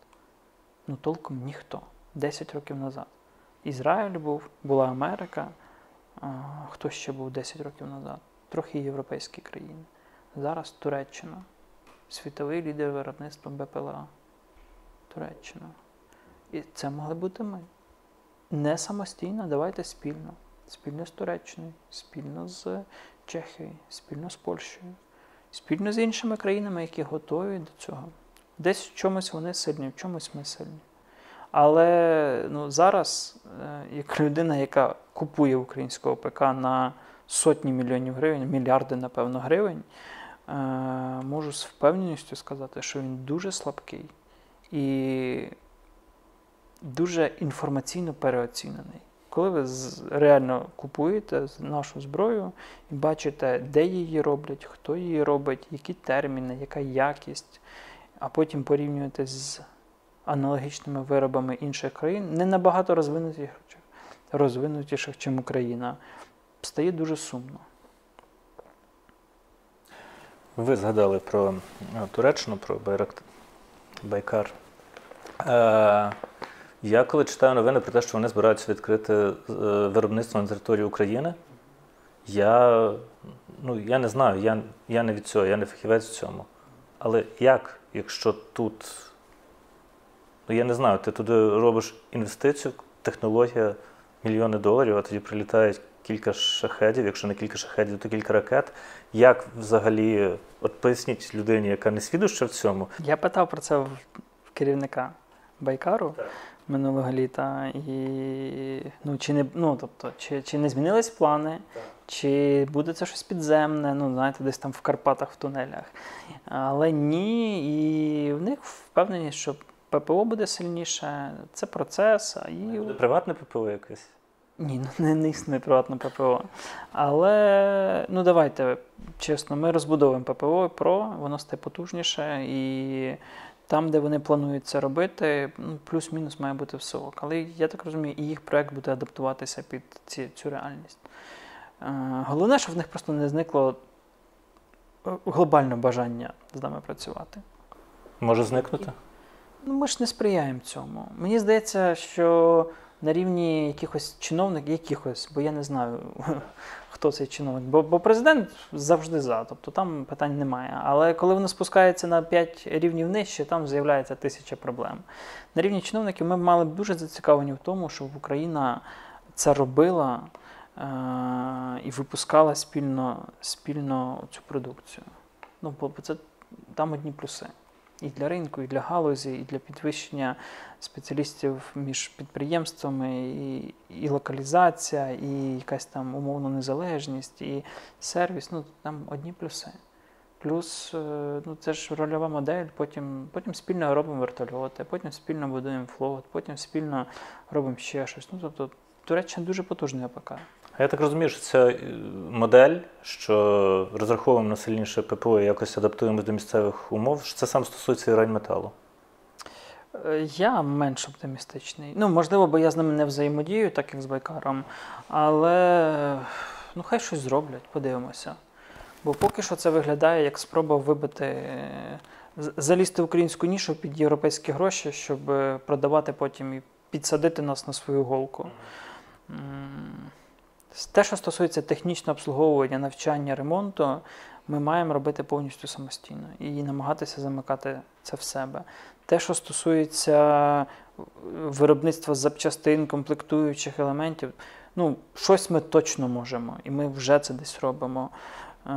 Ну, толком ніхто. 10 років назад. Ізраїль був, була Америка. Хто ще був 10 років назад? Трохи європейські країни. Зараз Туреччина світовий лідер виробництва БПЛА. Туреччина. І це могли бути ми. Не самостійно, давайте спільно. Спільно з Туреччиною, спільно з Чехією, спільно з Польщею, спільно з іншими країнами, які готові до цього. Десь в чомусь вони сильні, в чомусь ми сильні. Але ну, зараз, е, як людина, яка купує українського ПК на сотні мільйонів гривень, мільярди, напевно, гривень, можу з впевненістю сказати, що він дуже слабкий. І дуже інформаційно переоцінений. Коли ви реально купуєте нашу зброю і бачите, де її роблять, хто її робить, які терміни, яка якість, а потім порівнюєте з аналогічними виробами інших країн, не набагато розвинутіших, розвинутіших, чим Україна, стає дуже сумно. Ви згадали про е, Туреччину, про Байрак... Байкар. Е, я коли читаю новини про те, що вони збираються відкрити е, виробництво на території України, я, ну, я не знаю, я, я не від цього, я не фахівець в цьому. Але як, якщо тут, ну я не знаю, ти туди робиш інвестицію, технологія, мільйони доларів, а тоді прилітають кілька шахедів, якщо не кілька шахедів, то кілька ракет. Як взагалі, от поясніть людині, яка не свідуща в цьому, Я питав про це в керівника Байкару Так. минулого літа, і ну, чи не ну, тобто, чи, чи не змінились плани, Так. чи буде це щось підземне, ну, знаєте, десь там в Карпатах, в тунелях. Але ні, і в них впевненість, що ППО буде сильніше, це процес, і буде приватне ППО якесь? Ні, ну не, не існує приватне ППО. Але ну давайте чесно, ми розбудовуємо ППО ПРО, воно стає потужніше, і там, де вони планують це робити, ну, плюс-мінус має бути всок. Але я так розумію, і їх проект буде адаптуватися під ці, цю реальність. Е, головне, щоб в них просто не зникло е, глобальне бажання з нами працювати. Може зникнути? Ну, ми ж не сприяємо цьому. Мені здається, що на рівні якихось чиновників, якихось, бо я не знаю, [LAUGHS] хто цей чиновник. Бо, бо президент завжди за, тобто там питань немає. Але коли воно спускається на 5 рівнів нижче, там з'являється тисяча проблем. На рівні чиновників ми мали б дуже зацікавлені в тому, щоб Україна це робила е- і випускала спільно, спільно цю продукцію. Ну, бо це там одні плюси. І для ринку, і для галузі, і для підвищення спеціалістів між підприємствами, і, і локалізація, і якась там умовна незалежність, і сервіс. Ну там одні плюси. Плюс, е, ну це ж рольова модель, потім, потім спільно робимо вертольоти, потім спільно будуємо флот, потім спільно робимо ще щось. Ну тобто Туреччина дуже потужний АПК. Я так розумію, що ця е, модель, що розраховуємо на сильніше ППО і якось адаптуємо до місцевих умов, що це сам стосується і райметалу. Е, Я менш оптимістичний. Ну, можливо, бо я з ними не взаємодію, так як з Байкаром. Але ну, хай щось зроблять, подивимося. Бо поки що це виглядає як спроба вибити, е, залізти в українську нішу під європейські гроші, щоб продавати потім і підсадити нас на свою голку. Те, що стосується технічного обслуговування, навчання, ремонту, ми маємо робити повністю самостійно і намагатися замикати це в себе. Те, що стосується е, виробництва запчастин, комплектуючих елементів, ну, щось ми точно можемо, і ми вже це десь робимо. Е,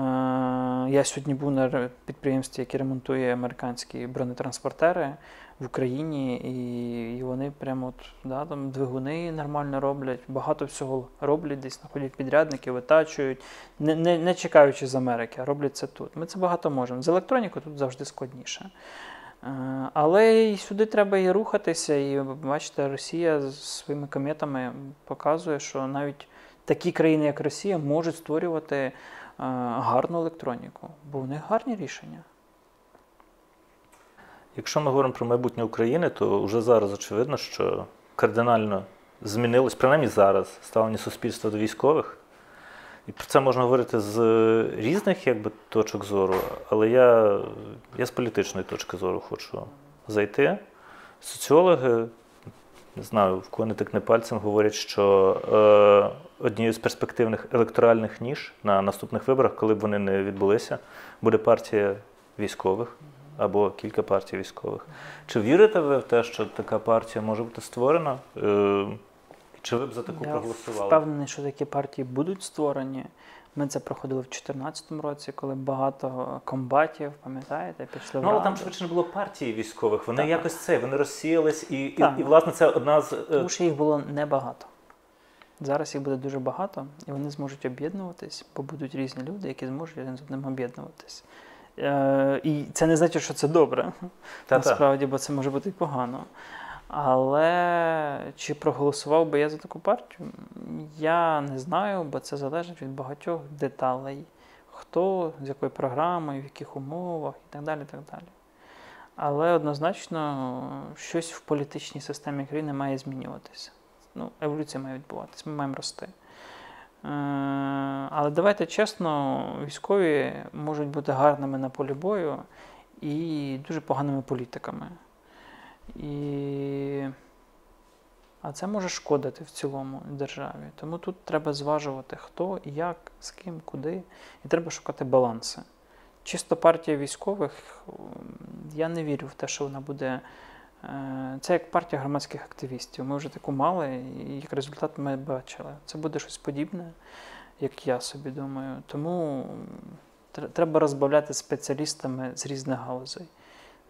Я сьогодні був на підприємстві, яке ремонтує американські бронетранспортери в Україні, і, і вони прямо от, да, там двигуни нормально роблять, багато всього роблять, десь знаходять підрядники, витачують, не, не, не чекаючи з Америки, а роблять це тут. Ми це багато можемо. З електронікою тут завжди складніше. Е, Але і сюди треба і рухатися. І бачите, Росія з своїми кометами показує, що навіть такі країни, як Росія, можуть створювати е, гарну електроніку, бо в них гарні рішення. Якщо ми говоримо про майбутнє України, то вже зараз очевидно, що кардинально змінилось, принаймні зараз, ставлення суспільства до військових. І про це можна говорити з різних якби, точок зору, але я, я з політичної точки зору хочу зайти. Соціологи, не знаю, в кого не тикне пальцем, говорять, що е, однією з перспективних електоральних ніж на наступних виборах, коли б вони не відбулися, буде партія військових або кілька партій військових. Чи вірите ви в те, що така партія може бути створена? Е, чи ви б за таку Я проголосували? впевнений, що такі партії будуть створені. Ми це проходили в 2014 році, коли багато комбатів, пам'ятаєте, пішли в Ну, але там швидше не було партії військових. Вони Так. якось це, вони розсіялись, і, і, і, власне це одна з. е, Тому що їх було небагато. Зараз їх буде дуже багато, і вони зможуть об'єднуватись, бо будуть різні люди, які зможуть один з одним об'єднуватись. Е, і це не значить, що це добре. Та-та. насправді, бо це може бути і погано. Але чи проголосував би я за таку партію? Я не знаю, бо це залежить від багатьох деталей. Хто, з якою програмою, в яких умовах і так далі. І так далі. Але однозначно щось в політичній системі країни має змінюватися. Ну, еволюція має відбуватися, ми маємо рости. Е, Але давайте чесно, військові можуть бути гарними на полі бою і дуже поганими політиками. І... А це може шкодити в цілому державі. Тому тут треба зважувати, хто, як, з ким, куди. І треба шукати баланси. Чисто партія військових, я не вірю в те, що вона буде. Е, це як партія громадських активістів. Ми вже таку мали, і як результат ми бачили. Це буде щось подібне, як я собі думаю. Тому треба розбавляти спеціалістами з різних галузей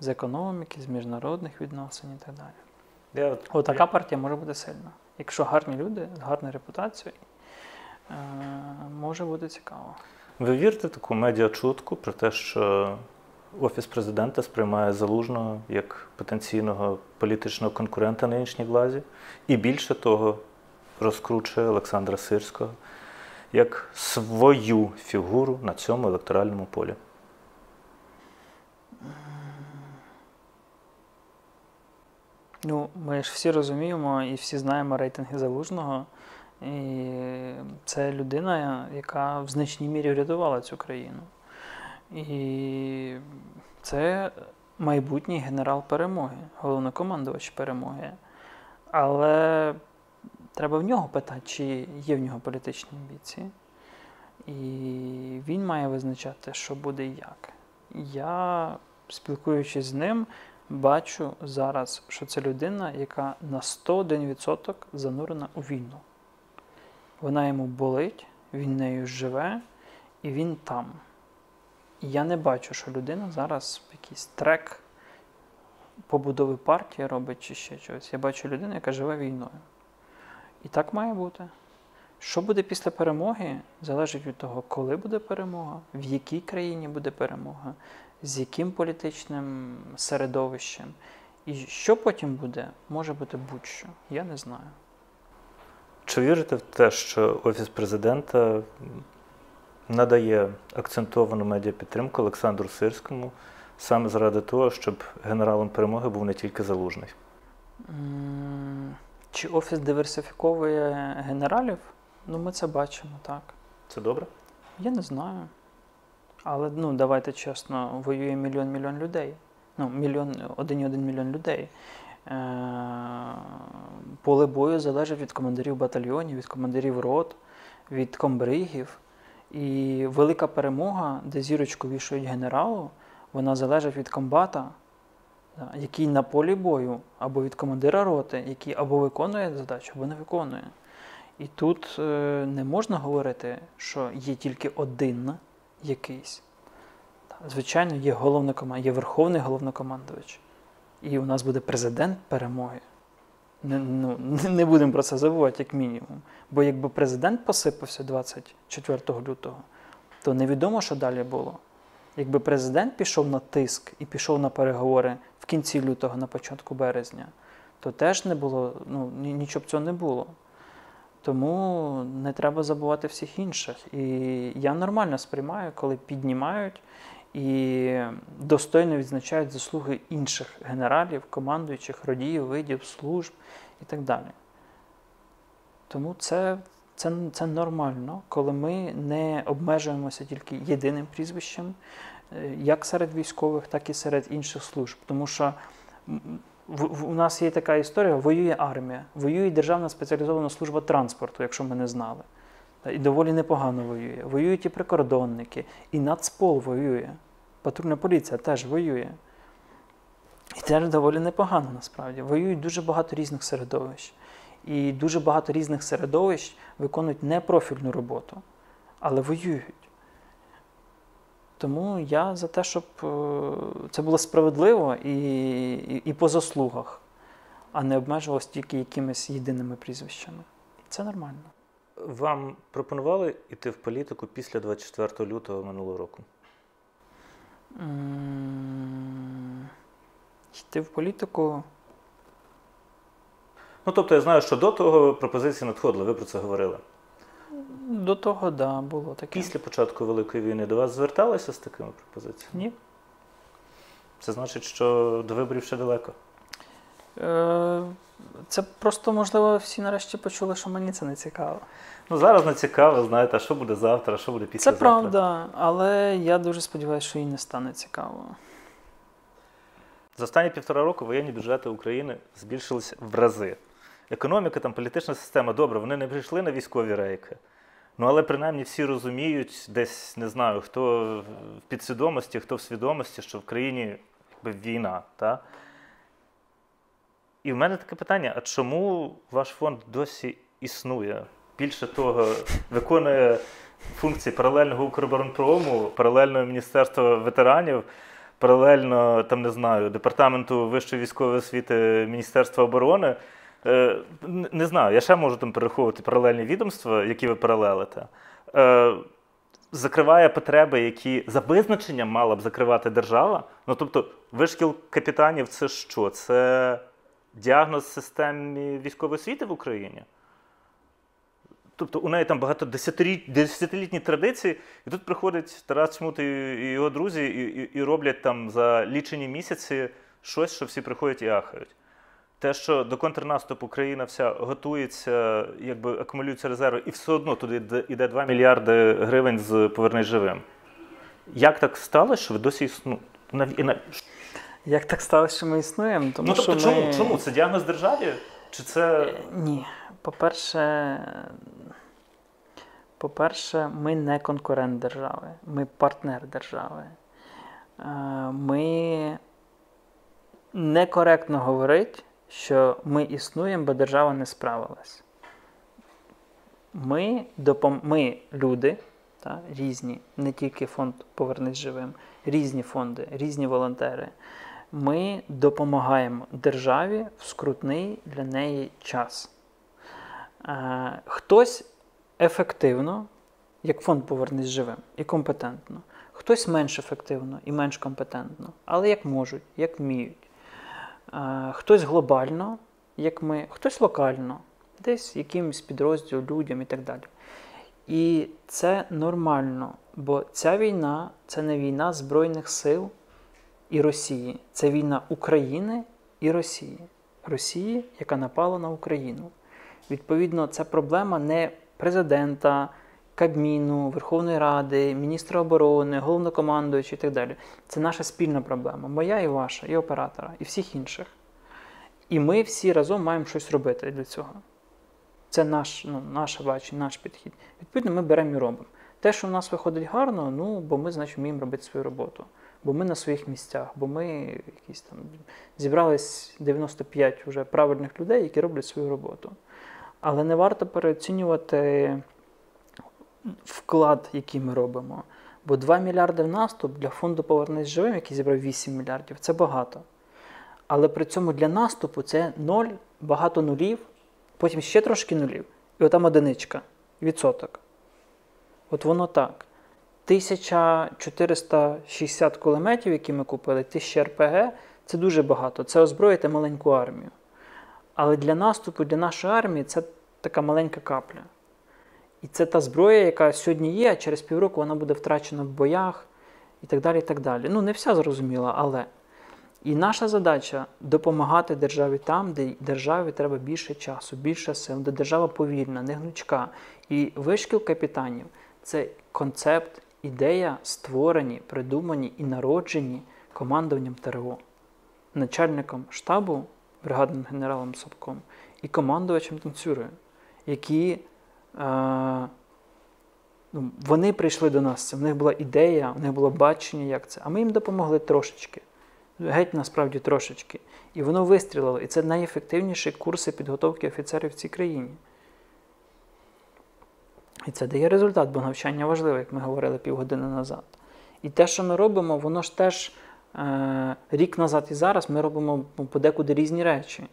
з економіки, з міжнародних відносин і так далі. Я, от, О, така партія може бути сильна. Якщо гарні люди з гарною репутацією, е, може бути цікаво. Ви вірите таку медіачутку про те, що Офіс президента сприймає залужного як потенційного політичного конкурента нинішній владі, і більше того, розкручує Олександра Сирського як свою фігуру на цьому електоральному полі? Ну, ми ж всі розуміємо і всі знаємо рейтинги залужного. І це людина, яка в значній мірі врятувала цю країну. І це майбутній генерал перемоги, головнокомандувач перемоги. Але треба в нього питати, чи є в нього політичні амбіції. І він має визначати, що буде і як. Я, спілкуючись з ним, бачу зараз, що це людина, яка на 101% занурена у війну. Вона йому болить, він нею живе, і він там. Я не бачу, що людина зараз якийсь трек побудови партії робить чи ще щось. Я бачу людину, яка живе війною. І так має бути. Що буде після перемоги, залежить від того, коли буде перемога, в якій країні буде перемога, з яким політичним середовищем. І що потім буде, може бути будь-що. Я не знаю. Чи вірите в те, що Офіс президента надає акцентовану медіапідтримку Олександру Сирському саме заради того, щоб генералом перемоги був не тільки залужний? Чи Офіс диверсифіковує генералів? Ну, ми це бачимо, так. Це добре? Я не знаю. Але ну, давайте чесно, воює мільйон-мільйон людей. Ну, мільйон, один і один мільйон людей. Е, Поле бою залежить від командирів батальйонів, від командирів рот, від комбригів. І велика перемога, де зірочку вішають генералу, вона залежить від комбата, який на полі бою, або від командира роти, який або виконує задачу, або не виконує. І тут е, не можна говорити, що є тільки один якийсь. Звичайно, є головнокоманд, є верховний головнокомандувач. І у нас буде президент перемоги. Не, ну, [LAUGHS] не будемо про це забувати, як мінімум. Бо якби президент посипався 24 лютого, то невідомо, що далі було. Якби президент пішов на тиск і пішов на переговори в кінці лютого, на початку березня, то теж не було, ну, нічого б цього не було. Тому не треба забувати всіх інших. І я нормально сприймаю, коли піднімають і достойно відзначають заслуги інших генералів, командуючих, родіїв, видів, служб і так далі. Тому це, це, це нормально, коли ми не обмежуємося тільки єдиним прізвищем, е, як серед військових, так і серед інших служб. Тому що в, в, у нас є така історія: воює армія, воює Державна спеціалізована служба транспорту, якщо ми не знали. І доволі непогано воює. Воюють і прикордонники, і Нацпол воює. Патрульна поліція теж воює. І теж доволі непогано насправді. Воюють дуже багато різних середовищ. І дуже багато різних середовищ виконують непрофільну роботу, але воюють. Тому я за те, щоб е, це було справедливо і, і, і по заслугах, а не обмежувалось тільки якимись єдиними прізвищами. Це нормально. Вам пропонували йти в політику після 24 лютого минулого року? Йти в політику. Ну, тобто я знаю, що до того пропозиції надходили, ви про це говорили. До того, да, було таке. Після початку Великої війни до вас зверталися з такими пропозиціями? Ні. Це значить, що до виборів ще далеко. Е, Це просто, можливо, всі нарешті почули, що мені це не цікаво. Ну, зараз не цікаво, знаєте, а що буде завтра, а що буде Це правда, але я дуже сподіваюся, що їй не стане цікаво. За останні півтора року воєнні бюджети України збільшилися в рази. Економіка, там, політична система, добре, вони не прийшли на військові рейки. Ну, але принаймні всі розуміють, десь не знаю, хто в підсвідомості, хто в свідомості, що в країні якби, війна. Та? І в мене таке питання: а чому ваш фонд досі існує? Більше того, виконує функції паралельного Укроборонпрому, паралельного Міністерства ветеранів, паралельно там не знаю, департаменту вищої військової освіти Міністерства оборони. Е, не знаю, я ще можу там перераховувати паралельні відомства, які ви паралелите. Е, закриває потреби, які за визначенням мала б закривати держава. Ну тобто, вишкіл капітанів це що? Це діагноз системі військової освіти в Україні? Тобто у неї там багато десятилітні традиції, і тут приходить Тарас Чмут і, його друзі, і, і, і роблять там за лічені місяці щось, що всі приходять і ахають. Те, що до контрнаступу країна вся готується, якби акумулюються резерви, і все одно туди йде- йде 2 мільярди гривень з повернись живим. Як так сталося, що ви досі існуєте? Як так сталося, що ми існуємо? Тому Ну тобто, що ми... чому? чому? Це діагноз державі? Чи це. Е, Ні. По-перше, по-перше, ми не конкурент держави, ми партнер держави. Е, Ми некоректно говорить, що ми існуємо, бо держава не справилась. Ми, допом... ми люди, та, різні, не тільки фонд Повернись живим, різні фонди, різні волонтери. Ми допомагаємо державі в скрутний для неї час. Е, Хтось ефективно, як фонд Повернись живим, і компетентно, хтось менш ефективно і менш компетентно, але як можуть, як вміють. Е, Хтось глобально, як ми, хтось локально, десь якимось підрозділом, людям і так далі. І це нормально, бо ця війна це не війна Збройних сил і Росії. Це війна України і Росії. Росії, яка напала на Україну. Відповідно, це проблема не президента, Кабміну, Верховної Ради, міністра оборони, головнокомандуючого і так далі. Це наша спільна проблема. Моя і ваша, і оператора, і всіх інших. І ми всі разом маємо щось робити для цього. Це наш, ну, наше бачення, наш підхід. Відповідно, ми беремо і робимо. Те, що в нас виходить гарно, ну, бо ми, значить, вміємо робити свою роботу. Бо ми на своїх місцях, бо ми якісь там зібрались 95 вже правильних людей, які роблять свою роботу. Але не варто переоцінювати вклад, який ми робимо. Бо 2 мільярди в наступ для фонду Повернись живим, який зібрав 8 мільярдів, це багато. Але при цьому для наступу це ноль, багато нулів, потім ще трошки нулів, і отам одиничка, відсоток. От воно так. 1460 кулеметів, які ми купили, 1000 РПГ це дуже багато. Це озброїти маленьку армію. Але для наступу, для нашої армії це така маленька капля. І це та зброя, яка сьогодні є, а через півроку вона буде втрачена в боях і так далі. і так далі. Ну, не вся зрозуміла, але. І наша задача допомагати державі там, де державі треба більше часу, більше сил, де держава повільна, не гнучка. І вишкіл капітанів це концепт, ідея, створені, придумані і народжені командуванням ТРО, начальником штабу, бригадним генералом Сапком і командувачем танцюрою, які е, ну, вони прийшли до нас. В них була ідея, в них було бачення, як це. А ми їм допомогли трошечки. Геть насправді трошечки. І воно вистрілило. І це найефективніші курси підготовки офіцерів в цій країні. І це дає результат, бо навчання важливе, як ми говорили півгодини назад. І те, що ми робимо, воно ж теж е, рік назад і зараз ми робимо ну, подекуди різні речі.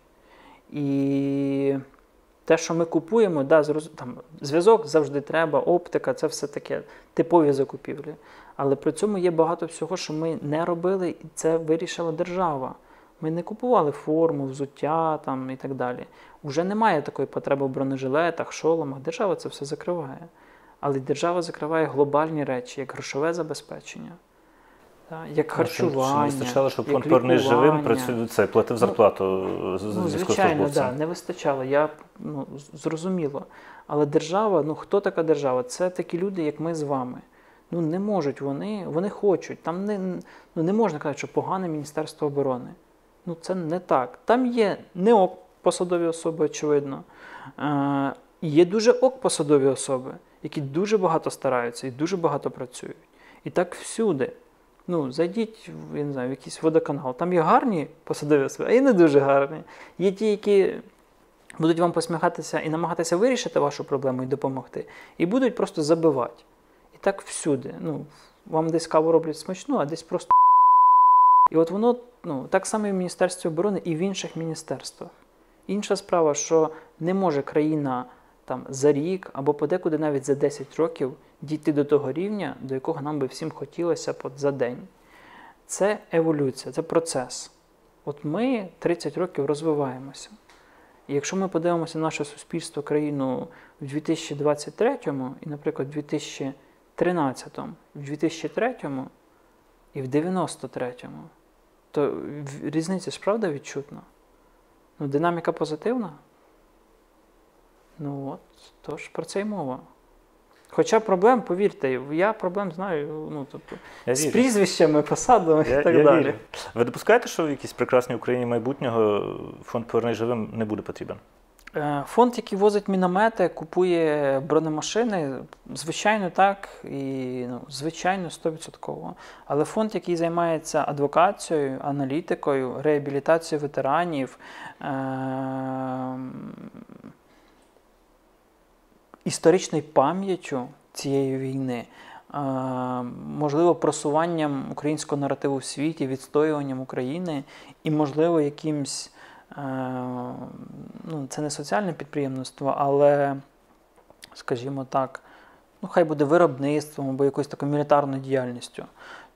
І те, що ми купуємо, да, там, зв'язок завжди треба, оптика, це все таке типові закупівлі. Але при цьому є багато всього, що ми не робили, і це вирішила держава. Ми не купували форму, взуття там, і так далі. Уже немає такої потреби в бронежилетах, шоломах. Держава це все закриває. Але держава закриває глобальні речі, як грошове забезпечення, як харчування. Чи не вистачало, щоб «Повернись живим працює це, платив Ну, зарплату з- з Ну, звичайно, да, не вистачало. Я ну, зрозуміло. Але держава, ну хто така держава? Це такі люди, як ми з вами. Ну не можуть вони, вони хочуть. Там не, ну, не можна казати, що погане Міністерство оборони. Ну це не так. Там є не посадові особи, очевидно. Е, є дуже ок посадові особи, які дуже багато стараються і дуже багато працюють. І так всюди. Ну, зайдіть я не знаю, в якийсь водоканал. Там є гарні посадові особи, а є не дуже гарні. Є ті, які будуть вам посміхатися і намагатися вирішити вашу проблему і допомогти, і будуть просто забивати. І так всюди. Ну, вам десь каву роблять смачну, а десь просто. І от воно ну, так само і в Міністерстві оборони, і в інших міністерствах. Інша справа, що не може країна там за рік або подекуди навіть за 10 років дійти до того рівня, до якого нам би всім хотілося от за день. Це еволюція, це процес. От ми 30 років розвиваємося. І якщо ми подивимося на наше суспільство, країну в 2023 і, наприклад, в 2013, в 2003 і в 93-му, то різниця ж правда відчутна. Ну, динаміка позитивна. Ну от, тож про це й мова. Хоча проблем, повірте, я проблем знаю ну, тобто, Я з вірю. прізвищами, посадами Я, і так я далі. вірю. Ви допускаєте, що в якійсь прекрасній Україні майбутнього фонд «Повернись живим не буде потрібен? Е, Фонд, який возить міномети, купує бронемашини, звичайно, так, і ну, звичайно, 100%. Але фонд, який займається адвокацією, аналітикою, реабілітацією ветеранів, е- історичною пам'яттю цієї війни, е- можливо, просуванням українського наративу в світі, відстоюванням України і, можливо, якимсь. Е, ну, це не соціальне підприємництво, але, скажімо так, ну, хай буде виробництвом або якоюсь такою мілітарною діяльністю,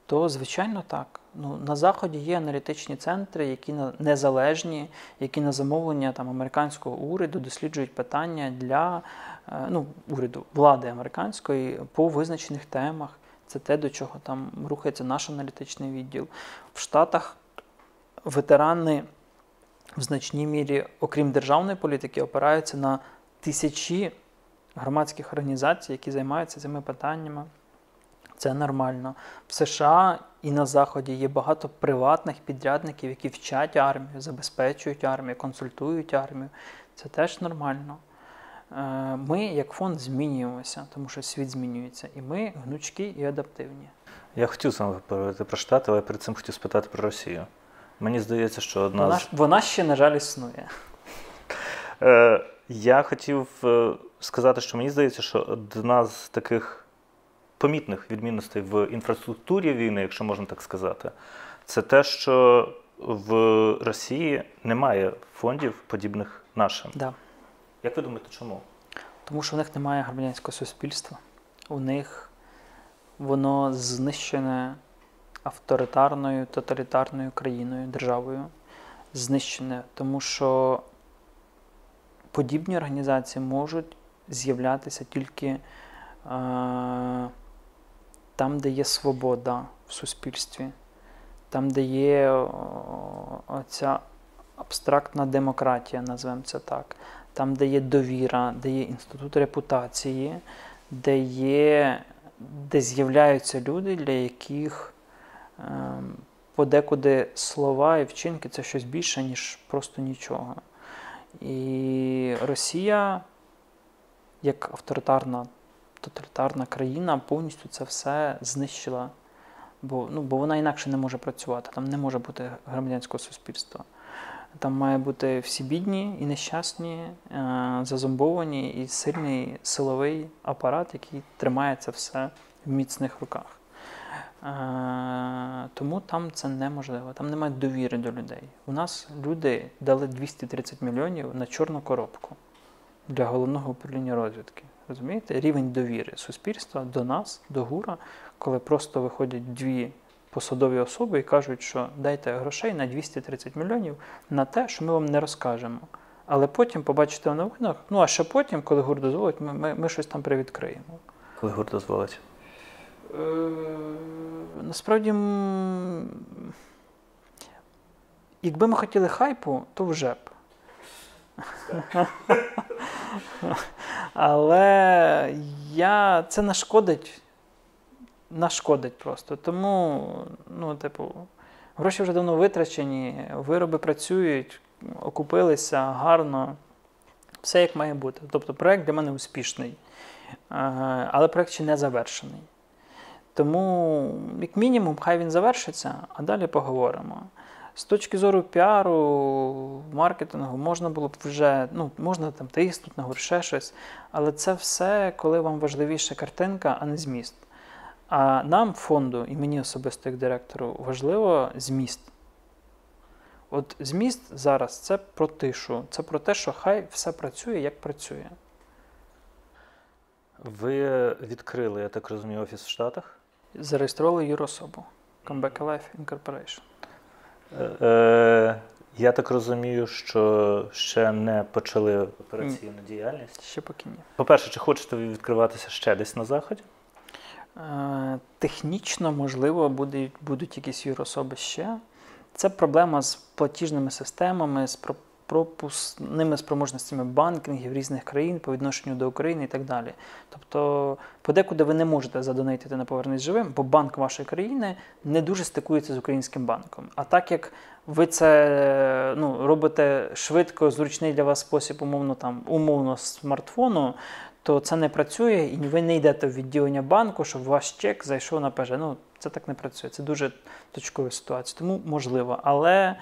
то, звичайно, так. Ну, на Заході є аналітичні центри, які незалежні, які на замовлення там, американського уряду досліджують питання для е, ну, уряду, влади американської по визначених темах. Це те, до чого там рухається наш аналітичний відділ. В Штатах ветерани в значній мірі, окрім державної політики, опираються на тисячі громадських організацій, які займаються цими питаннями. Це нормально. В США і на Заході є багато приватних підрядників, які вчать армію, забезпечують армію, консультують армію. Це теж нормально. Е, Ми, як фонд, змінюємося, тому що світ змінюється, і ми гнучкі і адаптивні. Я хотів вами поговорити про Штати, але перед цим хотів спитати про Росію. Мені здається, що одна Вона, з вона ще, на жаль, існує. Е, я хотів е, сказати, що мені здається, що одна з таких помітних відмінностей в інфраструктурі війни, якщо можна так сказати, це те, що в Росії немає фондів, подібних нашим. Да. Як ви думаєте, чому? Тому що в них немає громадянського суспільства. У них воно знищене авторитарною, тоталітарною країною, державою. Знищене, тому що подібні організації можуть з'являтися тільки е, там, де є свобода в суспільстві, там, де є о, оця абстрактна демократія, назвемо це так там, де є довіра, де є інститут репутації, де є, де з'являються люди, для яких подекуди слова і вчинки це щось більше, ніж просто нічого. І Росія, як авторитарна, тоталітарна країна, повністю це все знищила. Бо, ну, бо вона інакше не може працювати, там не може бути громадянського суспільства. Там має бути всі бідні і нещасні, е, зазомбовані і сильний силовий апарат, який тримає це все в міцних руках. Е, Тому там це неможливо, там немає довіри до людей. У нас люди дали 230 мільйонів на чорну коробку для головного управління розвідки. Розумієте? Рівень довіри суспільства до нас, до ГУРа, коли просто виходять дві посадові особи і кажуть, що дайте грошей на 230 мільйонів на те, що ми вам не розкажемо. Але потім побачите в новинах, ну а ще потім, коли гур дозволить, ми, ми, ми щось там привідкриємо. Коли гурт дозволить. Е, Насправді, якби ми хотіли хайпу, то вже б. Але я, це нашкодить. Нашкодить просто. Тому, ну, типу, гроші вже давно витрачені, вироби працюють, окупилися гарно. Все як має бути. Тобто проект для мене успішний. Е, Але проект ще не завершений. Тому, як мінімум, хай він завершиться, а далі поговоримо. З точки зору піару, маркетингу, можна було б вже, ну, можна там тиснути на ще щось, але це все, коли вам важливіша картинка, а не зміст. А нам, фонду, і мені особисто як директору, важливо зміст. От зміст зараз це про тишу, це про те, що хай все працює, як працює. Ви відкрили, я так розумію, офіс в Штатах. Зареєстрували юрособу Comeback Life Incorporation. Е, е, я так розумію, що ще не почали операційну діяльність. Ще поки ні. По-перше, чи хочете ви відкриватися ще десь на заході? Е, Технічно, можливо, будуть, будуть якісь юрособи ще. Це проблема з платіжними системами, з пропускними спроможностями банкінгів різних країн по відношенню до України і так далі. Тобто, подекуди ви не можете задонатити на повернись живим, бо банк вашої країни не дуже стикується з українським банком. А так як ви це ну, робите швидко, зручний для вас спосіб, умовно там умовно смартфону, то це не працює, і ви не йдете в відділення банку, щоб ваш чек зайшов на ПЖ. Ну, це так не працює. Це дуже точкова ситуація. Тому можливо. Але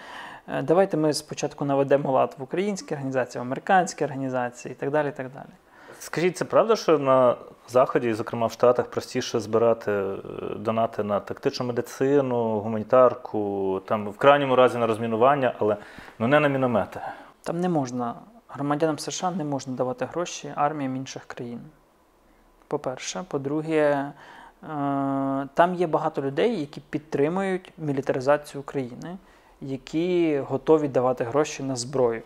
давайте ми спочатку наведемо лад в українській організації, в американській організації і так далі. І так далі. Скажіть, це правда, що на Заході, зокрема в Штатах, простіше збирати е, донати на тактичну медицину, гуманітарку, там в крайньому разі на розмінування, але ну не на міномети. Там не можна, громадянам США не можна давати гроші арміям інших країн. По-перше, по-друге, е, там є багато людей, які підтримують мілітаризацію України, які готові давати гроші на зброю.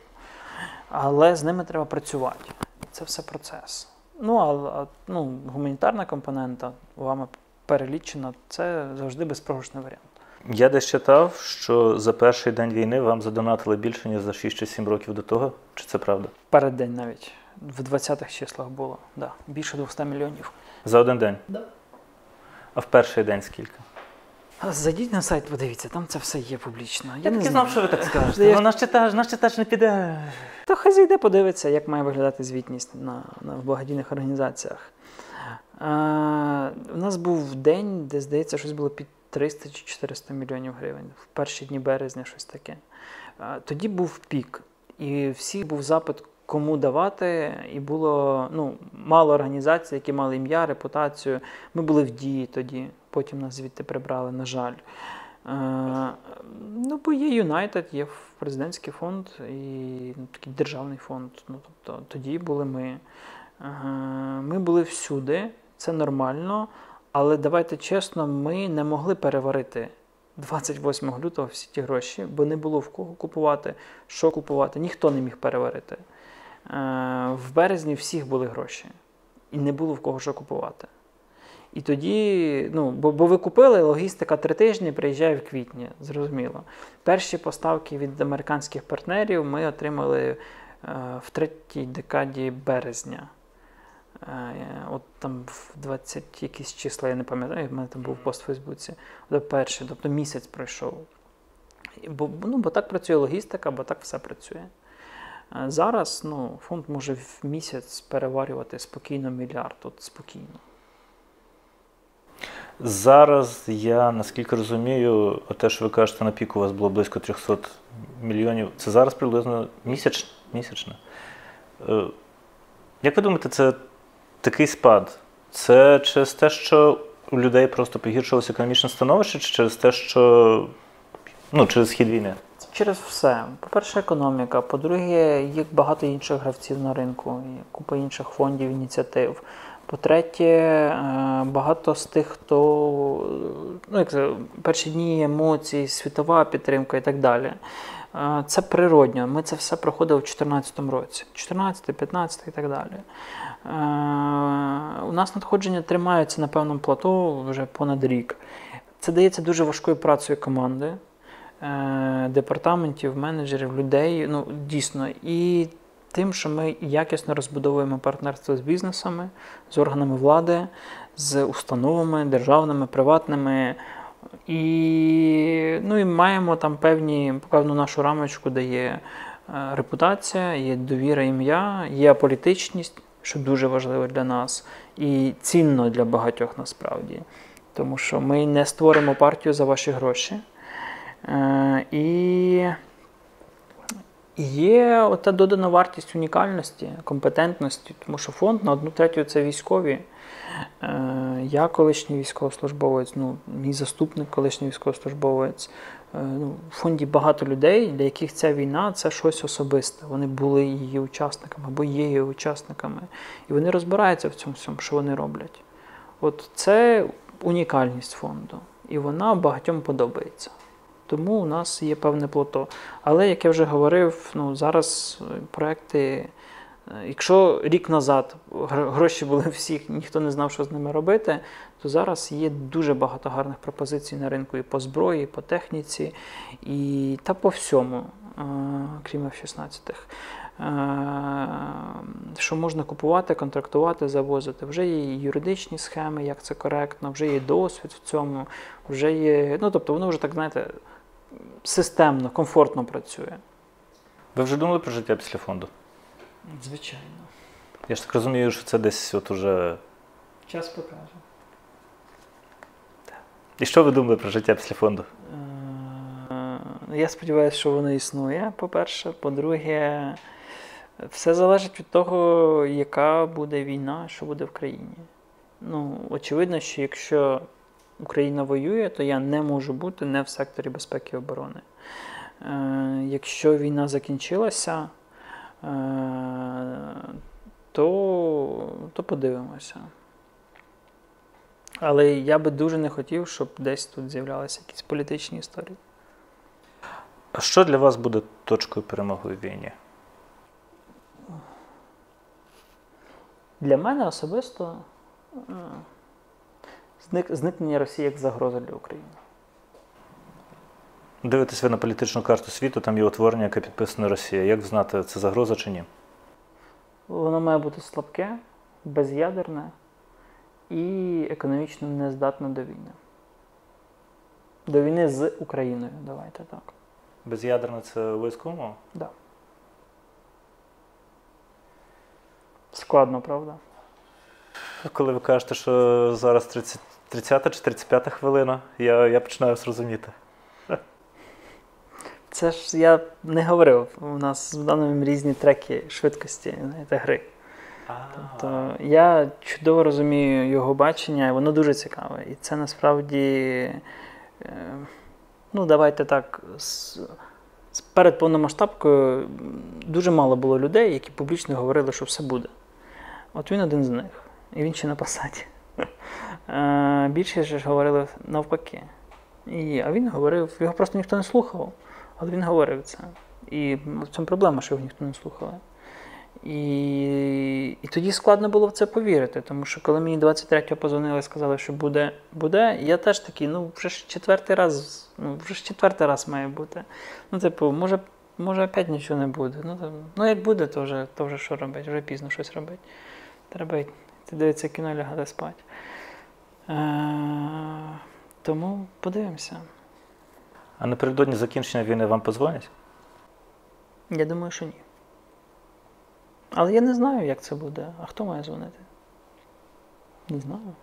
Але з ними треба працювати. Це все процес. Ну, а, ну, гуманітарна компонента вами перелічена, це завжди безпрограшний варіант. Я десь читав, що за перший день війни вам задонатили більше, ніж за 6 чи 7 років до того. Чи це правда? Переддень навіть в 20-х числах було. Да, більше 200 мільйонів. За один день? Да. А в перший день скільки? Зайдіть на сайт, подивіться, там це все є публічно. Я, не таки знаю. знав, що ви так скажете. Я- Ну, наш читач, наш читач не піде. То хай зайде, подивиться, як має виглядати звітність на, на в благодійних організаціях. Е, у нас був день, де, здається, щось було під 300 чи 400 мільйонів гривень. В перші дні березня щось таке. Е, тоді був пік, і всіх був запит, кому давати, і було ну, мало організацій, які мали ім'я, репутацію. Ми були в дії тоді, потім нас звідти прибрали, на жаль. Е, ну, бо є Юнайтед, є президентський фонд і ну, такий державний фонд. Ну, тобто тоді були ми. Е, Ми були всюди, це нормально, але давайте чесно, ми не могли переварити 28 лютого всі ті гроші, бо не було в кого купувати, що купувати, ніхто не міг переварити. Е, В березні всіх були гроші, і не було в кого що купувати. І тоді, ну, бо, бо ви купили, логістика три тижні, приїжджає в квітні, зрозуміло. Перші поставки від американських партнерів ми отримали е, в третій декаді березня. Е, от там в 20 якісь числа, я не пам'ятаю, в мене там був пост в Фейсбуці, перший, тобто місяць пройшов. Бо, ну, бо так працює логістика, бо так все працює. Зараз ну, фонд може в місяць переварювати спокійно мільярд, от спокійно. Зараз я наскільки розумію, те, що ви кажете, на піку у вас було близько 300 мільйонів. Це зараз приблизно місяч, місячне. Як ви думаєте, це такий спад? Це через те, що у людей просто погіршилося економічне становище, чи через те, що ну, через хід війни? Через все. По-перше, економіка. По-друге, є багато інших гравців на ринку, купа інших фондів, ініціатив. По-третє, е, багато з тих, хто ну, як це, перші дні емоцій, світова підтримка і так далі. Е, Це природньо. Ми це все проходили в 2014 році, 14, 15 і так далі. Е, У нас надходження тримаються на певному плато вже понад рік. Це дається дуже важкою працею команди, департаментів, менеджерів, людей. Ну, дійсно. І тим, що ми якісно розбудовуємо партнерство з бізнесами, з органами влади, з установами державними, приватними. І, ну, і маємо там певні, певну нашу рамочку, де є е, репутація, є довіра ім'я, є аполітичність, що дуже важливо для нас, і цінно для багатьох насправді. Тому що ми не створимо партію за ваші гроші. Е, і є ота додана вартість унікальності, компетентності, тому що фонд на одну третю це військові. Е, Я колишній військовослужбовець, ну, мій заступник колишній військовослужбовець. Е, Ну, в фонді багато людей, для яких ця війна це щось особисте. Вони були її учасниками або є її учасниками. І вони розбираються в цьому всьому, що вони роблять. От це унікальність фонду, і вона багатьом подобається. Тому у нас є певне плато. Але, як я вже говорив, ну, зараз е, проекти, е, якщо рік назад гроші були всіх, ніхто не знав, що з ними робити, то зараз є дуже багато гарних пропозицій на ринку і по зброї, і по техніці, і та по всьому, е, крім F-16. Е, Що можна купувати, контрактувати, завозити. Вже є юридичні схеми, як це коректно, вже є досвід в цьому, вже є. Ну, тобто, воно вже так, знаєте, системно, комфортно працює. Ви вже думали про життя після фонду? Звичайно. Я ж так розумію, що це десь от уже. Час покаже. І що ви думали про життя після фонду? Е, Я сподіваюся, що воно існує, по-перше. По-друге, все залежить від того, яка буде війна, що буде в країні. Ну, очевидно, що якщо Україна воює, то я не можу бути не в секторі безпеки і оборони. Е, Якщо війна закінчилася, е, то, то подивимося. Але я би дуже не хотів, щоб десь тут з'являлися якісь політичні історії. А що для вас буде точкою перемоги в війні? Для мене особисто е, зникнення Росії як загроза для України. Дивитесь ви на політичну карту світу, там є утворення, яке підписане Росія. Як знати, це загроза чи ні? Воно має бути слабке, без'ядерне і економічно нездатне до війни. До війни з Україною, давайте так. Без'ядерна це військово? Да. Складно, правда? Коли ви кажете, що зараз 30, 30 чи 35 хвилина, я, я починаю зрозуміти. [LAUGHS] Це ж я не говорив. У нас з даними різні треки швидкості знаєте, гри. То я чудово розумію його бачення, і воно дуже цікаве. І це насправді, е, ну давайте так, з, з перед повномасштабкою дуже мало було людей, які публічно говорили, що все буде. От він один з них, і він ще на посаді. Е, Більше ж говорили навпаки. І, а він говорив, його просто ніхто не слухав, але він говорив це. І в цьому проблема, що його ніхто не слухав. І, і тоді складно було в це повірити, тому що коли мені 23-го позвонили і сказали, що буде, буде, я теж такий, ну вже ж четвертий раз, ну вже ж четвертий раз має бути. Ну, типу, може, може опять нічого не буде. Ну, там, ну як буде, то вже, то вже що робити, вже пізно щось робити. Треба йти дивитися кіно лягати спати. Е, тому подивимося. А напередодні закінчення війни вам подзвонять? Я думаю, що ні. Але я не знаю, як це буде. А хто має дзвонити? Не знаю.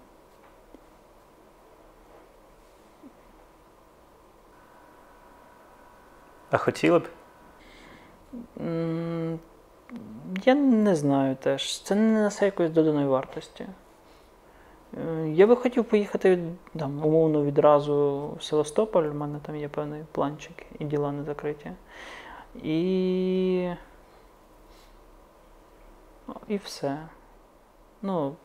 А хотіли б? Я не знаю теж. Це не несе якоїсь доданої вартості. Е, Я би хотів поїхати там, умовно відразу в Севастополь, у мене там є певний планчик і діла не закриті. І. Ну, І все. Ну,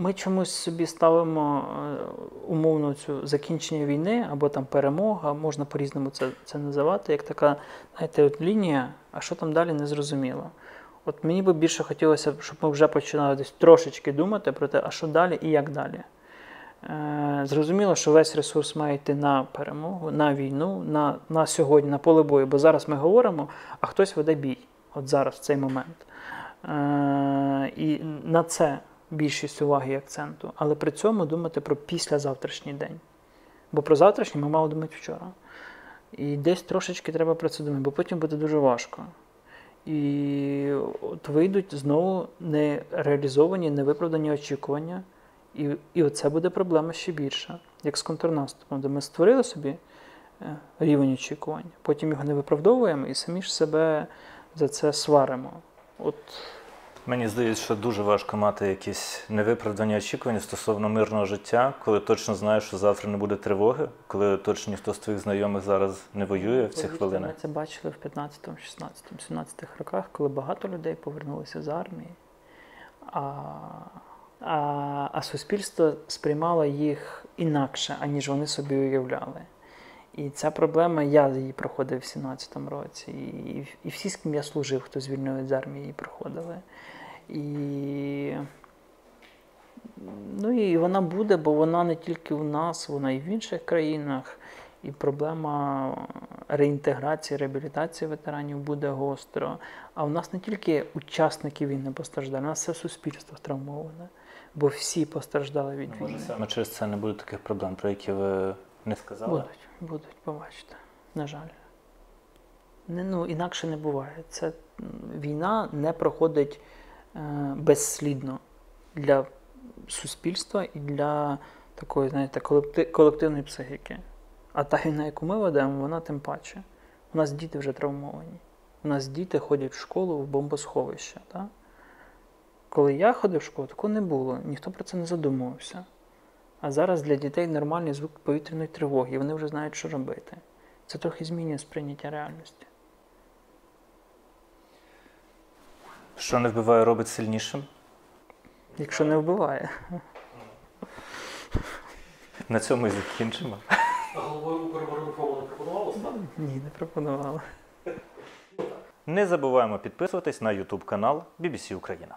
Ми чомусь собі ставимо е, умовно цю закінчення війни або там перемога, можна по-різному це, це називати, як така, знаєте, от лінія, а що там далі не зрозуміло. От мені би більше хотілося, щоб ми вже починали десь трошечки думати про те, а що далі і як далі. Е, зрозуміло, що весь ресурс має йти на перемогу, на війну, на, на сьогодні, на поле бою. Бо зараз ми говоримо, а хтось веде бій. От зараз, в цей момент. Е, і на це більшість уваги і акценту. Але при цьому думати про післязавтрашній день. Бо про завтрашній ми мали думати вчора. І десь трошечки треба про це думати, бо потім буде дуже важко. І от вийдуть знову нереалізовані, невиправдані очікування. І, і оце буде проблема ще більша, як з контрнаступом, де ми створили собі е, рівень очікувань, потім його не виправдовуємо і самі ж себе за це сваримо. От Мені здається, що дуже важко мати якісь невиправдані очікування стосовно мирного життя, коли точно знаєш, що завтра не буде тривоги, коли точно ніхто з твоїх знайомих зараз не воює в ці хвилини. Ми це бачили в 15, 16, 17 роках, коли багато людей повернулися з армії, а, а, а суспільство сприймало їх інакше, аніж вони собі уявляли. І ця проблема, я її проходив в 17-му році, і, і всі, з ким я служив, хто звільнив з армії, її проходили. І, ну, і вона буде, бо вона не тільки у нас, вона і в інших країнах. І проблема реінтеграції, реабілітації ветеранів буде гостро. А в нас не тільки учасники війни постраждали, у нас все суспільство травмоване, бо всі постраждали від Може, війни. саме через це не буде таких проблем, про які ви не сказали. Будуть, будуть, побачите. На жаль. Не, ну, інакше не буває. Це війна не проходить безслідно для суспільства і для такої, знаєте, колективної психіки. А та війна, яку ми ведемо, вона тим паче. У нас діти вже травмовані. У нас діти ходять в школу в бомбосховище. Так? Коли я ходив в школу, такого не було, ніхто про це не задумувався. А зараз для дітей нормальний звук повітряної тривоги, вони вже знають, що робити. Це трохи змінює сприйняття реальності. Що не вбиває, робить сильнішим. Якщо не вбиває. На цьому і закінчимо. А головою Укрвиробникового не пропонувало стати? Ні, не пропонувало. Не забуваємо підписуватись на YouTube канал BBC Україна.